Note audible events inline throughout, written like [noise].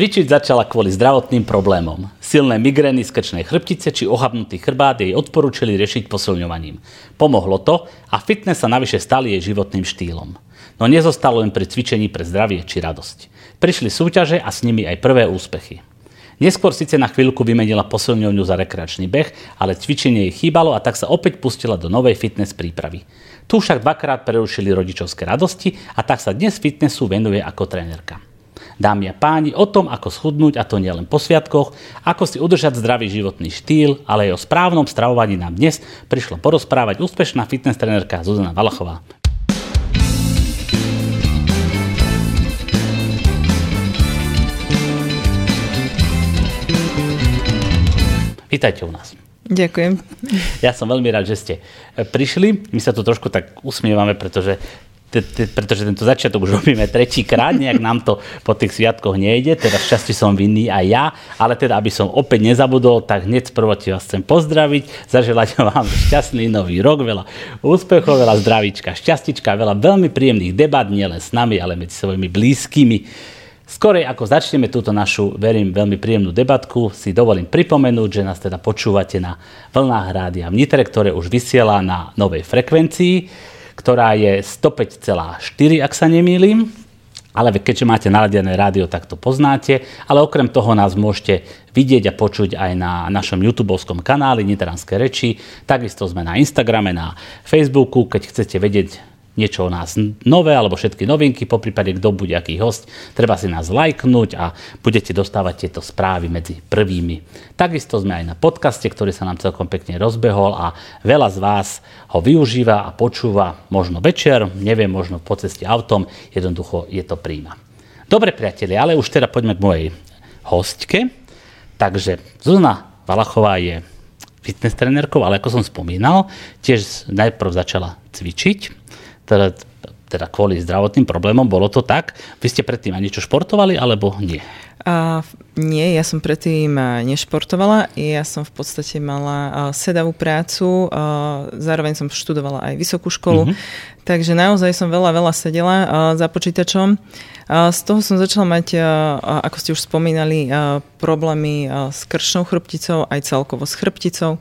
Cvičiť začala kvôli zdravotným problémom. Silné migrény z krčnej chrbtice či ohabnutý chrbát jej odporúčili riešiť posilňovaním. Pomohlo to a fitness sa navyše stal jej životným štýlom. No nezostalo len pri cvičení pre zdravie či radosť. Prišli súťaže a s nimi aj prvé úspechy. Neskôr síce na chvíľku vymenila posilňovňu za rekreačný beh, ale cvičenie jej chýbalo a tak sa opäť pustila do novej fitness prípravy. Tu však dvakrát prerušili rodičovské radosti a tak sa dnes fitnessu venuje ako trénerka. Dámy a páni, o tom, ako schudnúť, a to nielen po sviatkoch, ako si udržať zdravý životný štýl, ale aj o správnom stravovaní nám dnes prišlo porozprávať úspešná fitness trénerka Zuzana Valachová. Vítajte u nás. Ďakujem. Ja som veľmi rád, že ste prišli. My sa tu trošku tak usmievame, pretože pretože tento začiatok už robíme tretíkrát, nejak nám to po tých sviatkoch nejde, teda v časti som vinný aj ja, ale teda aby som opäť nezabudol, tak hneď prvotne vás chcem pozdraviť, zaželať vám šťastný nový rok, veľa úspechov, veľa zdravíčka, šťastička, veľa veľmi príjemných debat, nielen s nami, ale medzi svojimi blízkymi. Skorej ako začneme túto našu, verím, veľmi príjemnú debatku, si dovolím pripomenúť, že nás teda počúvate na vlnách rádia v ktoré už vysiela na novej frekvencii ktorá je 105,4, ak sa nemýlim. Ale keďže máte naladené rádio, tak to poznáte. Ale okrem toho nás môžete vidieť a počuť aj na našom youtube kanáli Nitranské reči. Takisto sme na Instagrame, na Facebooku. Keď chcete vedieť niečo o nás nové alebo všetky novinky, po prípade kto bude aký host, treba si nás lajknúť a budete dostávať tieto správy medzi prvými. Takisto sme aj na podcaste, ktorý sa nám celkom pekne rozbehol a veľa z vás ho využíva a počúva možno večer, neviem, možno po ceste autom, jednoducho je to príjma. Dobre priatelia, ale už teda poďme k mojej hostke. Takže Zuzana Valachová je fitness trenérkou, ale ako som spomínal, tiež najprv začala cvičiť teda, teda kvôli zdravotným problémom, bolo to tak? Vy ste predtým aj niečo športovali, alebo nie? Uh, nie, ja som predtým nešportovala. Ja som v podstate mala sedavú prácu, uh, zároveň som študovala aj vysokú školu, uh-huh. takže naozaj som veľa, veľa sedela uh, za počítačom. Z toho som začala mať, ako ste už spomínali, problémy s krčnou chrbticou, aj celkovo s chrbticou.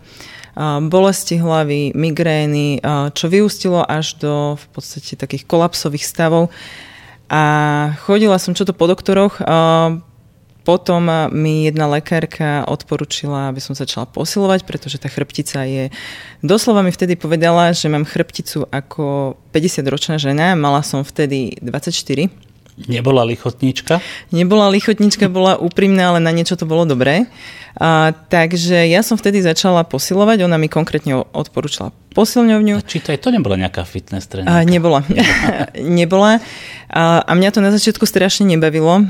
Bolesti hlavy, migrény, čo vyústilo až do v podstate takých kolapsových stavov. A chodila som čo to po doktoroch, potom mi jedna lekárka odporúčila, aby som začala posilovať, pretože tá chrbtica je... Doslova mi vtedy povedala, že mám chrbticu ako 50-ročná žena, mala som vtedy 24. Nebola lichotníčka? Nebola lichotníčka, bola úprimná, ale na niečo to bolo dobré. A, takže ja som vtedy začala posilovať, ona mi konkrétne odporúčala posilňovňu. A či to aj to nebola nejaká fitness trénerka? A, nebola. [laughs] nebola. A, a mňa to na začiatku strašne nebavilo.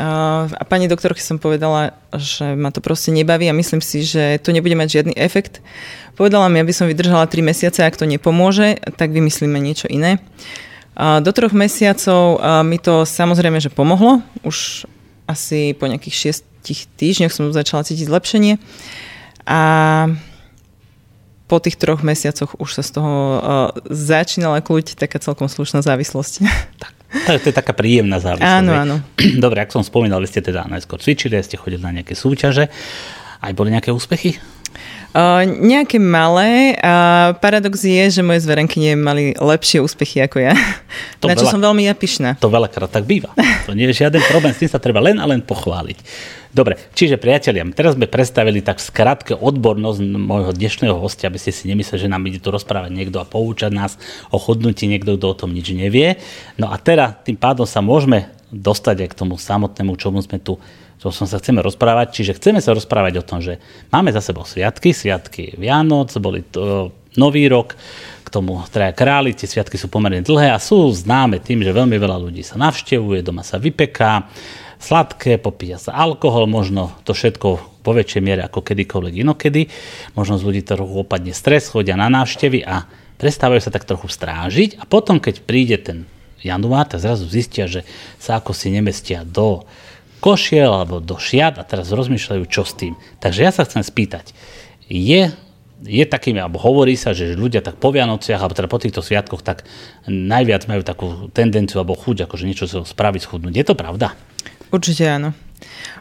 A, a pani doktorke som povedala, že ma to proste nebaví a myslím si, že to nebude mať žiadny efekt. Povedala mi, aby som vydržala 3 mesiace, ak to nepomôže, tak vymyslíme niečo iné. Do troch mesiacov mi to samozrejme, že pomohlo. Už asi po nejakých tých týždňoch som začala cítiť zlepšenie a po tých troch mesiacoch už sa z toho začínala kľúť taká celkom slušná závislosť. [laughs] Tak. To je taká príjemná závislosť. Áno, áno. [clears throat] Dobre, ak som spomínal, ste teda najskôr cvičili, ste chodili na nejaké súťaže. Aj boli nejaké úspechy? Uh, nejaké malé. A paradox je, že moje zverenkyne mali lepšie úspechy ako ja. To na čo veľa, som veľmi ja pyšná. To veľakrát tak býva. To nie je žiaden problém, s tým sa treba len a len pochváliť. Dobre, čiže priatelia, teraz sme predstavili tak skrátke odbornosť môjho dnešného hostia, aby ste si nemysleli, že nám ide tu rozprávať niekto a poučať nás o chodnutí niekto, kto o tom nič nevie. No a teraz tým pádom sa môžeme dostať aj k tomu samotnému, čomu sme tu čo som sa chceme rozprávať. Čiže chceme sa rozprávať o tom, že máme za sebou sviatky, sviatky Vianoc, boli to Nový rok, k tomu traja králi, tie sviatky sú pomerne dlhé a sú známe tým, že veľmi veľa ľudí sa navštevuje, doma sa vypeká, sladké, popíja sa alkohol, možno to všetko vo väčšej miere ako kedykoľvek inokedy. Možno z ľudí trochu opadne stres, chodia na návštevy a prestávajú sa tak trochu strážiť a potom, keď príde ten január, tak zrazu zistia, že sa ako si nemestia do košiel alebo do šiat a teraz rozmýšľajú, čo s tým. Takže ja sa chcem spýtať, je je takým, alebo hovorí sa, že ľudia tak po Vianociach, alebo teda po týchto sviatkoch, tak najviac majú takú tendenciu alebo chuť, akože niečo sa spraviť, schudnúť. Je to pravda? Určite áno.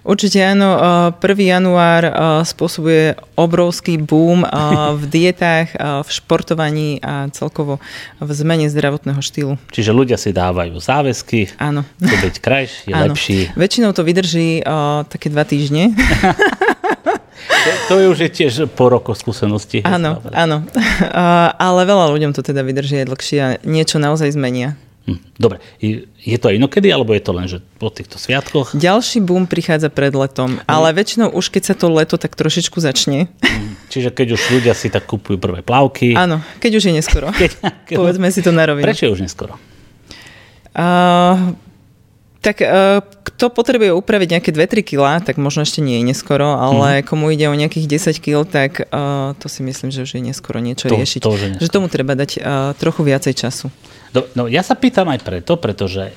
Určite áno. 1. január spôsobuje obrovský boom [laughs] v dietách, v športovaní a celkovo v zmene zdravotného štýlu. Čiže ľudia si dávajú záväzky, áno. to byť krajší, áno. lepší. Väčšinou to vydrží také dva týždne. [laughs] to je už je tiež po rokoch skúsenosti. Áno, áno. [laughs] Ale veľa ľuďom to teda vydrží aj dlhšie a niečo naozaj zmenia. Hm, dobre, je to aj inokedy, alebo je to len, že po týchto sviatkoch? Ďalší boom prichádza pred letom, hm. ale väčšinou už keď sa to leto tak trošičku začne. Hm, čiže keď už ľudia si tak kupujú prvé plavky. Áno, keď už je neskoro. [laughs] Keď, keď, Povedzme si to na rovinu. Prečo je už neskoro? Uh, tak uh, kto potrebuje upraviť nejaké 2-3 kg, tak možno ešte nie je neskoro, ale mm. komu ide o nejakých 10 kg, tak uh, to si myslím, že už je neskoro niečo to, riešiť. To, že, že tomu treba dať uh, trochu viacej času. No, no ja sa pýtam aj preto, pretože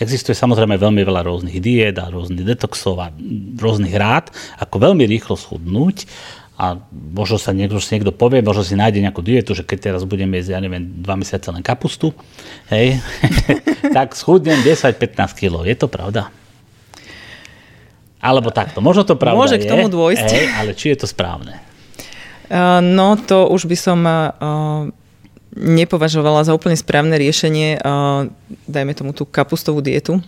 existuje samozrejme veľmi veľa rôznych diét a rôznych detoxov a rôznych rád, ako veľmi rýchlo schudnúť a možno sa niekto, si niekto povie, možno si nájde nejakú dietu, že keď teraz budem jesť, ja neviem, dva mesiace len kapustu, hej, [laughs] tak schudnem 10-15 kg. Je to pravda? Alebo takto, možno to pravda Môže k tomu dôjsť. Hej, ale či je to správne? Uh, no to už by som uh, nepovažovala za úplne správne riešenie, uh, dajme tomu tú kapustovú dietu.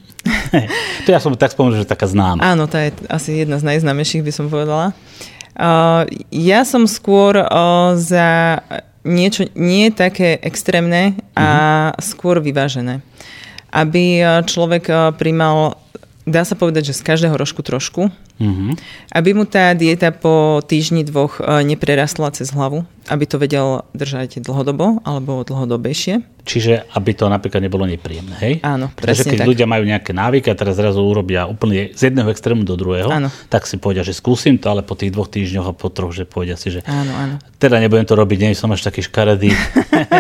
[laughs] to ja som tak spomenul, že taká známa. Áno, tá je asi jedna z najznámejších, by som povedala. Uh, ja som skôr uh, za niečo nie také extrémne a uh-huh. skôr vyvážené. Aby človek primal, dá sa povedať, že z každého rožku trošku. Uh-huh. Aby mu tá dieta po týždni dvoch neprerastla cez hlavu, aby to vedel držať dlhodobo alebo dlhodobejšie. Čiže aby to napríklad nebolo nepríjemné, hej? Áno, Pretože keď tak. ľudia majú nejaké návyky a teraz zrazu urobia úplne z jedného extrému do druhého, áno. tak si povedia, že skúsim to, ale po tých dvoch týždňoch a po troch, že povedia si, že áno, áno. teda nebudem to robiť, nie som až taký škaredý.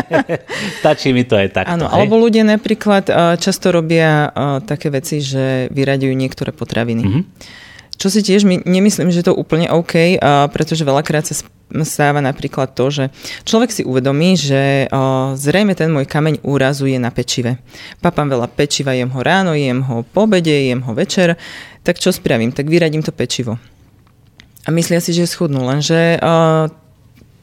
[laughs] Stačí mi to aj takto. Áno, hej? alebo ľudia napríklad často robia také veci, že vyraďujú niektoré potraviny. Mm-hmm. Čo si tiež my, nemyslím, že to úplne OK, pretože veľakrát sa stáva napríklad to, že človek si uvedomí, že o, zrejme ten môj kameň úrazu je na pečive. Papám veľa pečiva, jem ho ráno, jem ho po obede, jem ho večer, tak čo spravím? Tak vyradím to pečivo. A myslia si, že je schudnú, lenže o,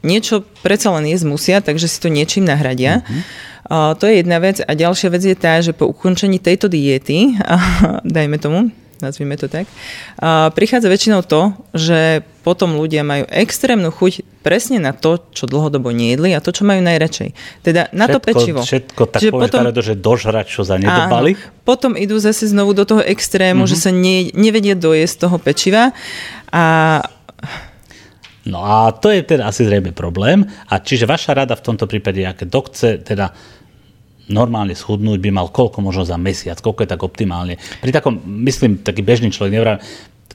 niečo predsa len jesť musia, takže si to niečím nahradia. Mm-hmm. O, to je jedna vec. A ďalšia vec je tá, že po ukončení tejto diety, [laughs] dajme tomu, nazvime to tak, a prichádza väčšinou to, že potom ľudia majú extrémnu chuť presne na to, čo dlhodobo nejedli a to, čo majú najradšej. Teda na všetko, to pečivo. Všetko tak Čiže potom, to, že dožrať, čo za nedobali. Áno, potom idú zase znovu do toho extrému, mm-hmm. že sa ne, nevedia dojesť toho pečiva a No a to je teda asi zrejme problém. A čiže vaša rada v tomto prípade, kto chce teda normálne schudnúť, by mal koľko možno za mesiac, koľko je tak optimálne. Pri takom, myslím, taký bežný človek nevrá,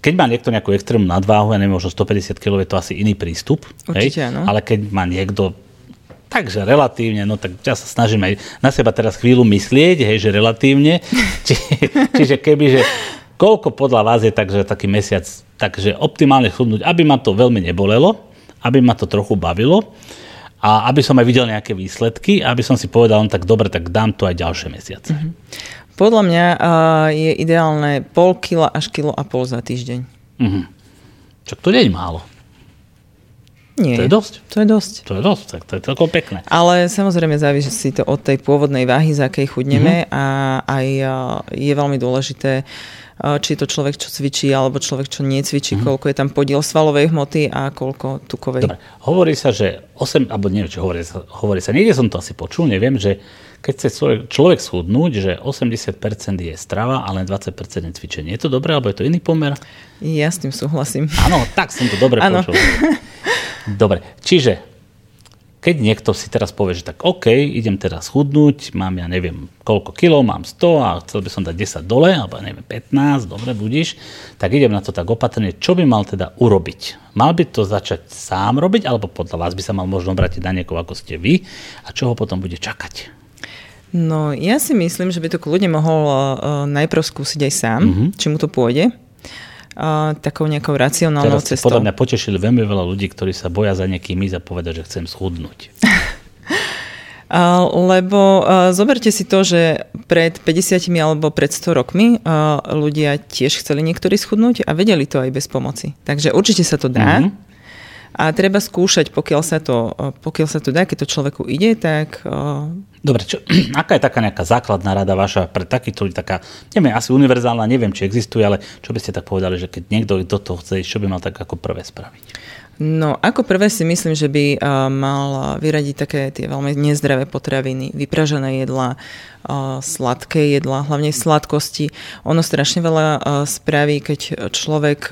keď má niekto nejakú extrémnu nadváhu, ja neviem, možno 150 kg je to asi iný prístup. Určite, hej? Ale keď má niekto takže relatívne, no tak ja sa snažím aj na seba teraz chvíľu myslieť, hej, že relatívne. [laughs] Či, čiže keby, že koľko podľa vás je takže taký mesiac, takže optimálne chudnúť, aby ma to veľmi nebolelo, aby ma to trochu bavilo a aby som aj videl nejaké výsledky, aby som si povedal, no tak dobre, tak dám to aj ďalšie mesiace. Mm-hmm. Podľa mňa uh, je ideálne pol kila až kilo a pol za týždeň. Mm-hmm. Čak to nie je málo. Nie. To je dosť. To je dosť. To je dosť, tak to je celkom pekné. Ale samozrejme závisí to od tej pôvodnej váhy, za akej chudneme mm-hmm. a aj je veľmi dôležité uh, či je to človek, čo cvičí, alebo človek, čo necvičí, mm-hmm. koľko je tam podiel svalovej hmoty a koľko tukovej. Dobre, hovorí sa, že 8, alebo neviem, či hovorí sa, hovorí sa, niekde som to asi počul, neviem, že keď chce človek, človek schudnúť, že 80% je strava, ale 20% je cvičenie. Je to dobré, alebo je to iný pomer? Ja s tým súhlasím. Áno, tak som to dobre počul. Dobre, čiže keď niekto si teraz povie, že tak OK, idem teraz chudnúť, mám ja neviem koľko kilo, mám 100 a chcel by som dať 10 dole, alebo neviem 15, dobre, budíš, tak idem na to tak opatrne. Čo by mal teda urobiť? Mal by to začať sám robiť, alebo podľa vás by sa mal možno obrátiť na niekoho, ako ste vy a čo ho potom bude čakať? No, ja si myslím, že by to kľudne mohol uh, najprv skúsiť aj sám, mm-hmm. či mu to pôjde uh, takou nejakou racionálnou Teraz cestou. podľa mňa potešili veľmi veľa ľudí, ktorí sa boja za niekým ísť a povedať, že chcem schudnúť. [laughs] Lebo zoberte si to, že pred 50 alebo pred 100 rokmi ľudia tiež chceli niektorí schudnúť a vedeli to aj bez pomoci. Takže určite sa to dá. Mm-hmm. A treba skúšať, pokiaľ sa to, pokiaľ sa to dá, keď to človeku ide, tak... Dobre, čo, [clears throat] aká je taká nejaká základná rada vaša pre takýto taká, neviem, asi univerzálna, neviem, či existuje, ale čo by ste tak povedali, že keď niekto do toho chce čo by mal tak ako prvé spraviť? No, ako prvé si myslím, že by mal vyradiť také tie veľmi nezdravé potraviny, vypražené jedlá, uh, sladké jedlá, hlavne sladkosti. Ono strašne veľa spraví, keď človek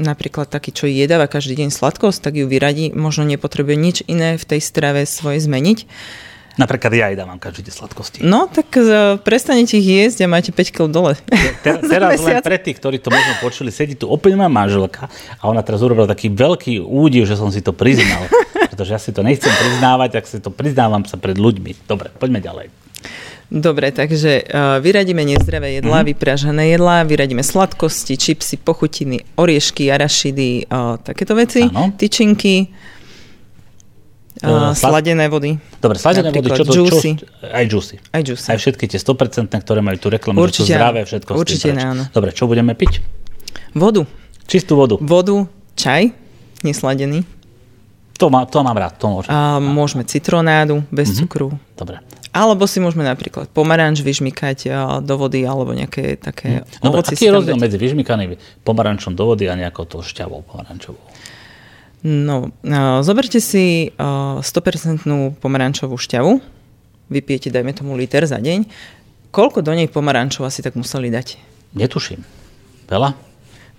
napríklad taký, čo jedáva každý deň sladkosť, tak ju vyradí, možno nepotrebuje nič iné v tej strave svoje zmeniť Napríklad ja dávam každý deň sladkosti. No, tak uh, prestanete ich jesť a máte 5 kg dole. Ter, [laughs] teraz len pre tých, ktorí to možno počuli, sedí tu opäť moja manželka a ona teraz urobila taký veľký údiv, že som si to priznal. [laughs] pretože ja si to nechcem priznávať, tak si to priznávam sa pred ľuďmi. Dobre, poďme ďalej. Dobre, takže uh, vyradíme nezdravé jedlá, mm-hmm. vypražené jedlá, vyradíme sladkosti, čipsy, pochutiny, oriešky, arašidy, uh, takéto veci, ano. tyčinky Uh, sladené vody. Dobre, sladené vody, čo to? Juicy. Čo, aj juicy. Aj juicy. Aj všetky tie 100%, ktoré majú tú reklamu, určite, že sú zdravé, všetko. Určite áno. Dobre, čo budeme piť? Vodu. Čistú vodu. Vodu, čaj, nesladený. To, má, to mám rád, to môžem. A, môžeme citronádu, bez mm-hmm. cukru. Dobre. Alebo si môžeme napríklad pomaranč vyžmykať do vody alebo nejaké také mm. Dobre, aký je rozdiel medzi vyžmykaným pomarančom do vody a nejakou to šťavou pomarančovou? No, uh, zoberte si uh, 100% pomarančovú šťavu, vypijete, dajme tomu liter za deň. Koľko do nej pomarančov asi tak museli dať? Netuším. Veľa?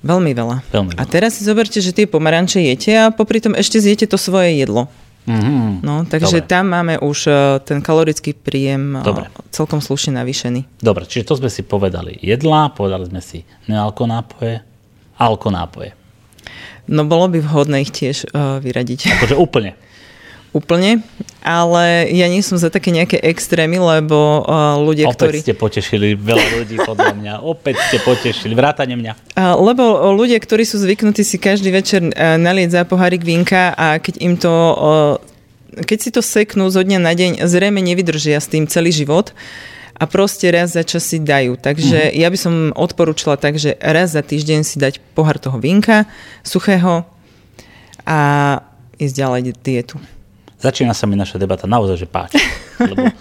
Veľmi veľa. Veľmi veľa. A teraz si zoberte, že tie pomaranče jete a popri tom ešte zjete to svoje jedlo. Mm-hmm. No, takže Dobre. tam máme už uh, ten kalorický príjem uh, Dobre. celkom slušne navýšený. Dobre, čiže to sme si povedali jedlá, povedali sme si nealkonápoje, alkonápoje. No bolo by vhodné ich tiež uh, vyradiť. Akože úplne. [laughs] úplne, ale ja nie som za také nejaké extrémy, lebo uh, ľudia, Opäť ktorí... ste potešili veľa ľudí podľa mňa. [laughs] Opäť ste potešili, vrátane mňa. Uh, lebo ľudia, ktorí sú zvyknutí si každý večer uh, nalieť za pohárik vinka a keď im to... Uh, keď si to seknú zo dňa na deň, zrejme nevydržia s tým celý život a proste raz za čas si dajú. Takže mm-hmm. ja by som odporúčala tak, že raz za týždeň si dať pohár toho vinka suchého a ísť ďalej dietu. Začína sa mi naša debata naozaj, že páči. [laughs] Lebo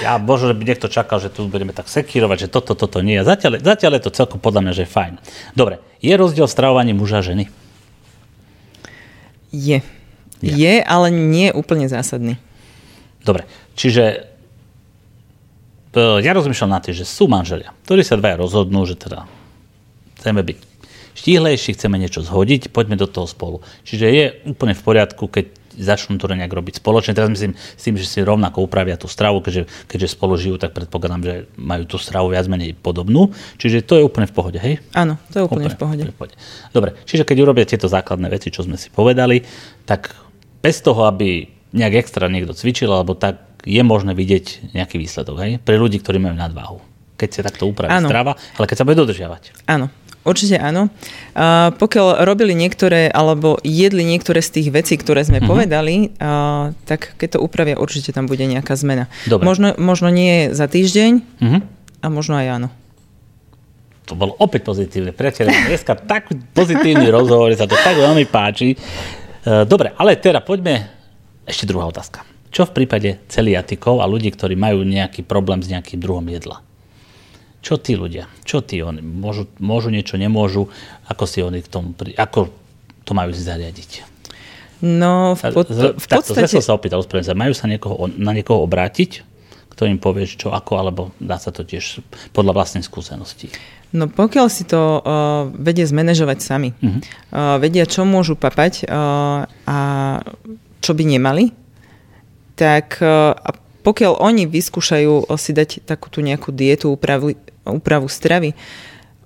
ja možno, že by niekto čakal, že tu budeme tak sekírovať, že toto, toto nie. A zatiaľ, zatiaľ je to celkom podľa mňa, že je fajn. Dobre, je rozdiel v stravovaní muža a ženy? Je. Je, je ale nie úplne zásadný. Dobre, čiže ja rozmýšľam na tým, že sú manželia, ktorí sa dvaja rozhodnú, že teda chceme byť štíhlejší, chceme niečo zhodiť, poďme do toho spolu. Čiže je úplne v poriadku, keď začnú to nejak robiť spoločne. Teraz myslím s tým, že si rovnako upravia tú stravu, keďže, keďže spolu žijú, tak predpokladám, že majú tú stravu viac menej podobnú. Čiže to je úplne v pohode, hej? Áno, to je úplne, úplne v pohode. V pohode. Dobre, čiže keď urobia tieto základné veci, čo sme si povedali, tak bez toho, aby nejak extra niekto cvičil, alebo tak je možné vidieť nejaký výsledok, hej? Pre ľudí, ktorí majú nadváhu. Keď sa takto upraví strava, ale keď sa bude dodržiavať. Áno, Určite áno. Uh, pokiaľ robili niektoré, alebo jedli niektoré z tých vecí, ktoré sme uh-huh. povedali, uh, tak keď to upravia, určite tam bude nejaká zmena. Dobre. Možno, možno nie za týždeň uh-huh. a možno aj áno. To bolo opäť pozitívne. Priateľe, dneska tak pozitívny rozhovor, sa to tak veľmi páči. Uh, dobre, ale teda poďme, ešte druhá otázka. Čo v prípade celiatikov a ľudí, ktorí majú nejaký problém s nejakým druhom jedla? Čo tí ľudia? Čo tí oni? Môžu, môžu niečo, nemôžu? Ako si oni k tomu, ako to majú si zariadiť? No, v, pod, v podstate... Takto, sa opýtal, sa. Majú sa niekoho, na niekoho obrátiť, kto im povie, čo ako, alebo dá sa to tiež podľa vlastnej skúsenosti? No pokiaľ si to uh, vedia zmanéžovať sami, uh-huh. uh, vedia, čo môžu papať uh, a čo by nemali, tak e, pokiaľ oni vyskúšajú si dať takúto nejakú dietu, úpravu, úpravu stravy,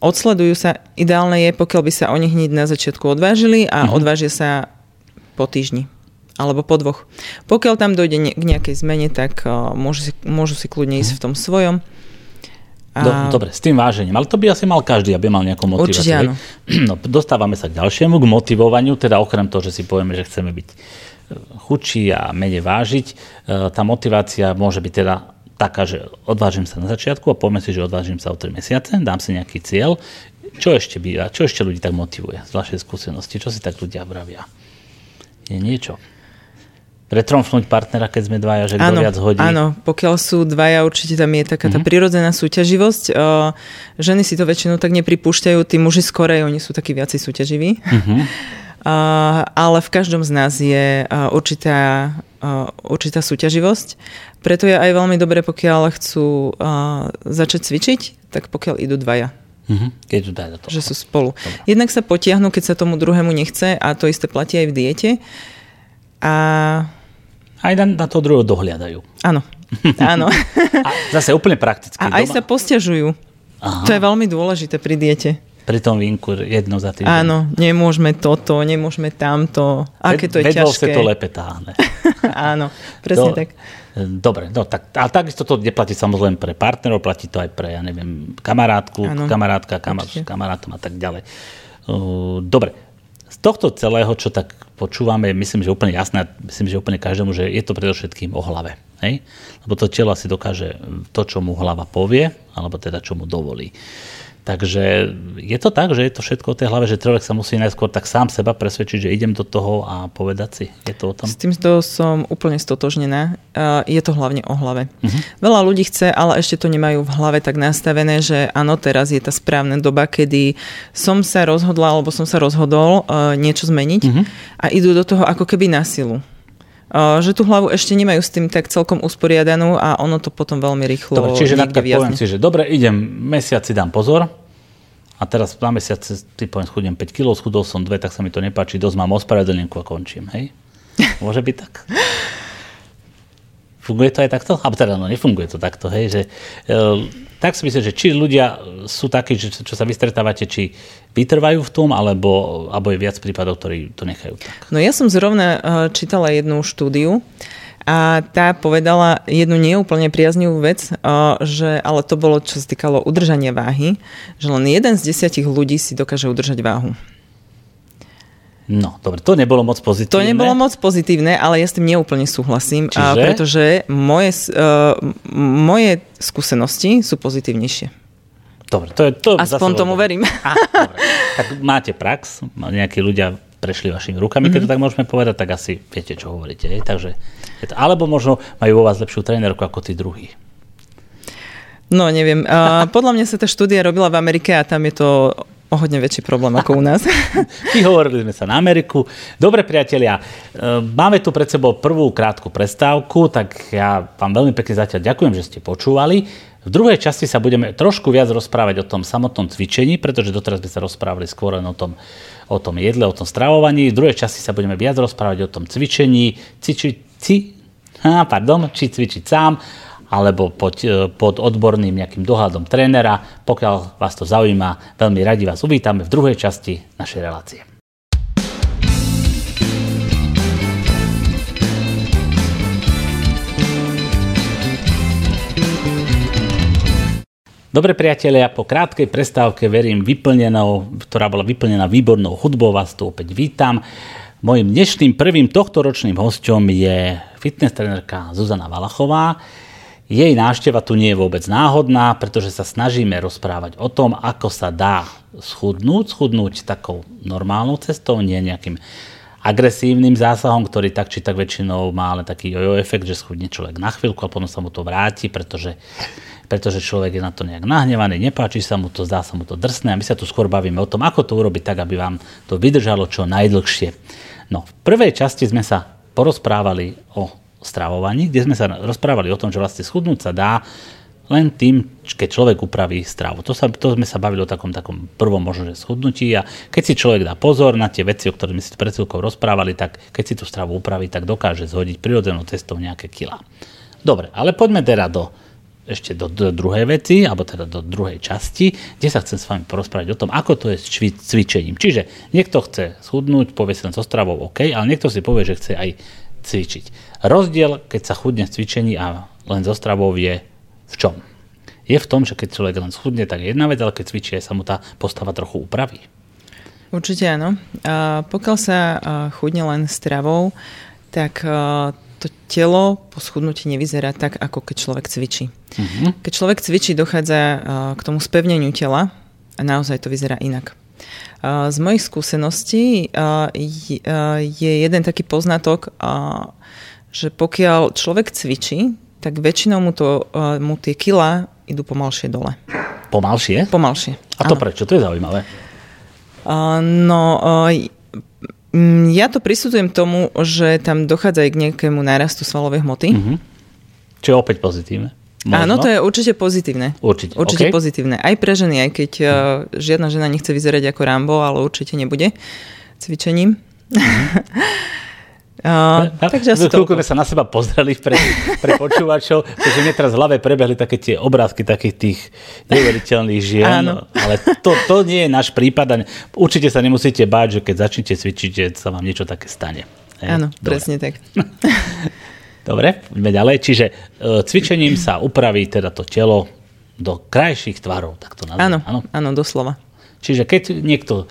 odsledujú sa, ideálne je, pokiaľ by sa oni hneď na začiatku odvážili a uh-huh. odvážia sa po týždni alebo po dvoch. Pokiaľ tam dojde ne- k nejakej zmene, tak uh, môžu, si, môžu si kľudne ísť uh-huh. v tom svojom. A... Do, dobre, s tým vážením. Ale to by asi mal každý, aby mal nejakú motiváciu. Určite áno. [clears throat] No, dostávame sa k ďalšiemu, k motivovaniu, teda okrem toho, že si povieme, že chceme byť E, chudší a menej vážiť, e, tá motivácia môže byť teda taká, že odvážim sa na začiatku a poďme si, že odvážim sa o 3 mesiace, dám si nejaký cieľ. Čo ešte býva? Čo ešte ľudí tak motivuje z vašej skúsenosti? Čo si tak ľudia vravia? Je niečo pretromfnúť partnera, keď sme dvaja, že kto viac hodí. Áno, pokiaľ sú dvaja, určite tam je taká tá mm-hmm. prirodzená súťaživosť. Ženy si to väčšinou tak nepripúšťajú, tí muži skorej, oni sú takí viacej súťaživí. Mm-hmm. [laughs] Uh, ale v každom z nás je uh, určitá, uh, určitá súťaživosť. Preto je aj veľmi dobré, pokiaľ chcú začať cvičiť, tak pokiaľ idú dvaja. Mm-hmm. Keď dá do toho. Že sú spolu. Dobre. Jednak sa potiahnu, keď sa tomu druhému nechce a to isté platí aj v diete. A aj na, na to druhého dohliadajú. Áno. Áno. [laughs] A zase úplne prakticky. A aj doma. sa postiažujú. Aha. To je veľmi dôležité pri diete. Pri tom vínku jedno za týždeň. Áno, nemôžeme toto, nemôžeme tamto. Aké to je Vedol ťažké. to lepe táhne. [laughs] Áno, presne Do, tak. Dobre, no tak, a takisto to neplatí samozrejme pre partnerov, platí to aj pre, ja neviem, kamarátku, ano, kamarátka, kamar, kamarátom a tak ďalej. Dobre, z tohto celého, čo tak počúvame, myslím, že úplne jasné, myslím, že úplne každému, že je to predovšetkým o hlave. Hej? Lebo to telo si dokáže to, čo mu hlava povie, alebo teda čo mu dovolí. Takže je to tak, že je to všetko o tej hlave, že človek sa musí najskôr tak sám seba presvedčiť, že idem do toho a povedať si. Je to o tom? S týmto som úplne stotožnená. Je to hlavne o hlave. Uh-huh. Veľa ľudí chce, ale ešte to nemajú v hlave tak nastavené, že áno, teraz je tá správna doba, kedy som sa rozhodla, alebo som sa rozhodol niečo zmeniť uh-huh. a idú do toho ako keby na silu že tú hlavu ešte nemajú s tým tak celkom usporiadanú a ono to potom veľmi rýchlo Dobre, čiže napríklad poviem si, že dobre, idem, mesiac si dám pozor a teraz na mesiac si poviem, schudnem 5 kg, schudol som 2, tak sa mi to nepáči, dosť mám ospravedlnenku a končím, hej? Môže byť tak? [laughs] Funguje to aj takto? A teda no, nefunguje to takto, hej, že e, tak si myslím, že či ľudia sú takí, že, čo sa vystretávate, či vytrvajú v tom, alebo, alebo je viac prípadov, ktorí to nechajú tak. No ja som zrovna e, čítala jednu štúdiu, a tá povedala jednu neúplne priaznivú vec, e, že, ale to bolo, čo sa týkalo udržania váhy, že len jeden z desiatich ľudí si dokáže udržať váhu. No, dobre, to nebolo moc pozitívne. To nebolo moc pozitívne, ale ja s tým neúplne súhlasím, Čiže? Pretože moje, uh, moje skúsenosti sú pozitívnejšie. Dobre, to je to. Aspoň tomu verím. Ah, dobre. Tak máte prax, nejakí ľudia prešli vašimi rukami, mm-hmm. keď to mhm. tak môžeme povedať, tak asi viete, čo hovoríte. Je? Takže, je to, alebo možno majú vo vás lepšiu trénerku ako tí druhí. No, neviem. Uh, podľa mňa sa tá štúdia robila v Amerike a tam je to o hodne väčší problém ako u nás. [laughs] Vyhovorili sme sa na Ameriku. Dobre, priatelia, e, máme tu pred sebou prvú krátku prestávku, tak ja vám veľmi pekne zatiaľ ďakujem, že ste počúvali. V druhej časti sa budeme trošku viac rozprávať o tom samotnom cvičení, pretože doteraz sme sa rozprávali skôr len o tom, o tom jedle, o tom stravovaní. V druhej časti sa budeme viac rozprávať o tom cvičení, cviči, ci, [laughs] ha, pardon, či cvičiť sám alebo pod, e, pod odborným nejakým dohľadom trénera. Pokiaľ vás to zaujíma, veľmi radi vás uvítame v druhej časti našej relácie. Dobre priatelia, po krátkej prestávke, verím, vyplnenou, ktorá bola vyplnená výbornou hudbou, vás tu opäť vítam. Mojím dnešným prvým tohtoročným hostom je fitness trenerka Zuzana Valachová. Jej návšteva tu nie je vôbec náhodná, pretože sa snažíme rozprávať o tom, ako sa dá schudnúť, schudnúť takou normálnou cestou, nie nejakým agresívnym zásahom, ktorý tak či tak väčšinou má ale taký jojo efekt, že schudne človek na chvíľku a potom sa mu to vráti, pretože, pretože človek je na to nejak nahnevaný, nepáči sa mu to, zdá sa mu to drsné a my sa tu skôr bavíme o tom, ako to urobiť tak, aby vám to vydržalo čo najdlhšie. No, v prvej časti sme sa porozprávali o stravovaní, kde sme sa rozprávali o tom, že vlastne schudnúť sa dá len tým, keď človek upraví stravu. To, sa, to sme sa bavili o takom, takom prvom možno, že schudnutí a keď si človek dá pozor na tie veci, o ktorých sme si pred chvíľkou rozprávali, tak keď si tú stravu upraví, tak dokáže zhodiť prirodzenou cestou nejaké kila. Dobre, ale poďme teda do, ešte do, do druhej veci, alebo teda do druhej časti, kde sa chcem s vami porozprávať o tom, ako to je s cvičením. Čiže niekto chce schudnúť, povie si len so stravou OK, ale niekto si povie, že chce aj cvičiť. Rozdiel, keď sa chudne v cvičení a len zo stravou je v čom? Je v tom, že keď človek len schudne, tak je jedna vec, ale keď cvičí, sa mu tá postava trochu upraví. Určite áno. A pokiaľ sa chudne len stravou, tak to telo po schudnutí nevyzerá tak, ako keď človek cvičí. Uh-huh. Keď človek cvičí, dochádza k tomu spevneniu tela a naozaj to vyzerá inak. Z mojich skúseností je, je jeden taký poznatok, že pokiaľ človek cvičí, tak väčšinou mu, to, uh, mu tie kila idú pomalšie dole. Pomalšie? Pomalšie. A to ano. prečo? To je zaujímavé. Uh, no, uh, ja to prisudzujem tomu, že tam dochádza aj k nejakému nárastu svalovej hmoty. Uh-huh. Čo je opäť pozitívne. Možno? Áno, to je určite pozitívne. Určite. Určite okay. pozitívne. Aj pre ženy, aj keď uh, žiadna žena nechce vyzerať ako Rambo, ale určite nebude cvičením. Uh-huh. [laughs] Uh, takže asi to... sme sa na seba pozreli pre, pre počúvačov, pretože mne teraz v hlave prebehli také tie obrázky takých tých neuveriteľných žien, Áno. ale to, to nie je náš prípad a určite sa nemusíte báť, že keď začnete cvičiť, že sa vám niečo také stane. Áno, Dobre. presne tak. [laughs] Dobre, poďme ďalej. Čiže uh, cvičením sa upraví teda to telo do krajších tvarov, tak to nazviem. Áno, áno, doslova. Čiže keď niekto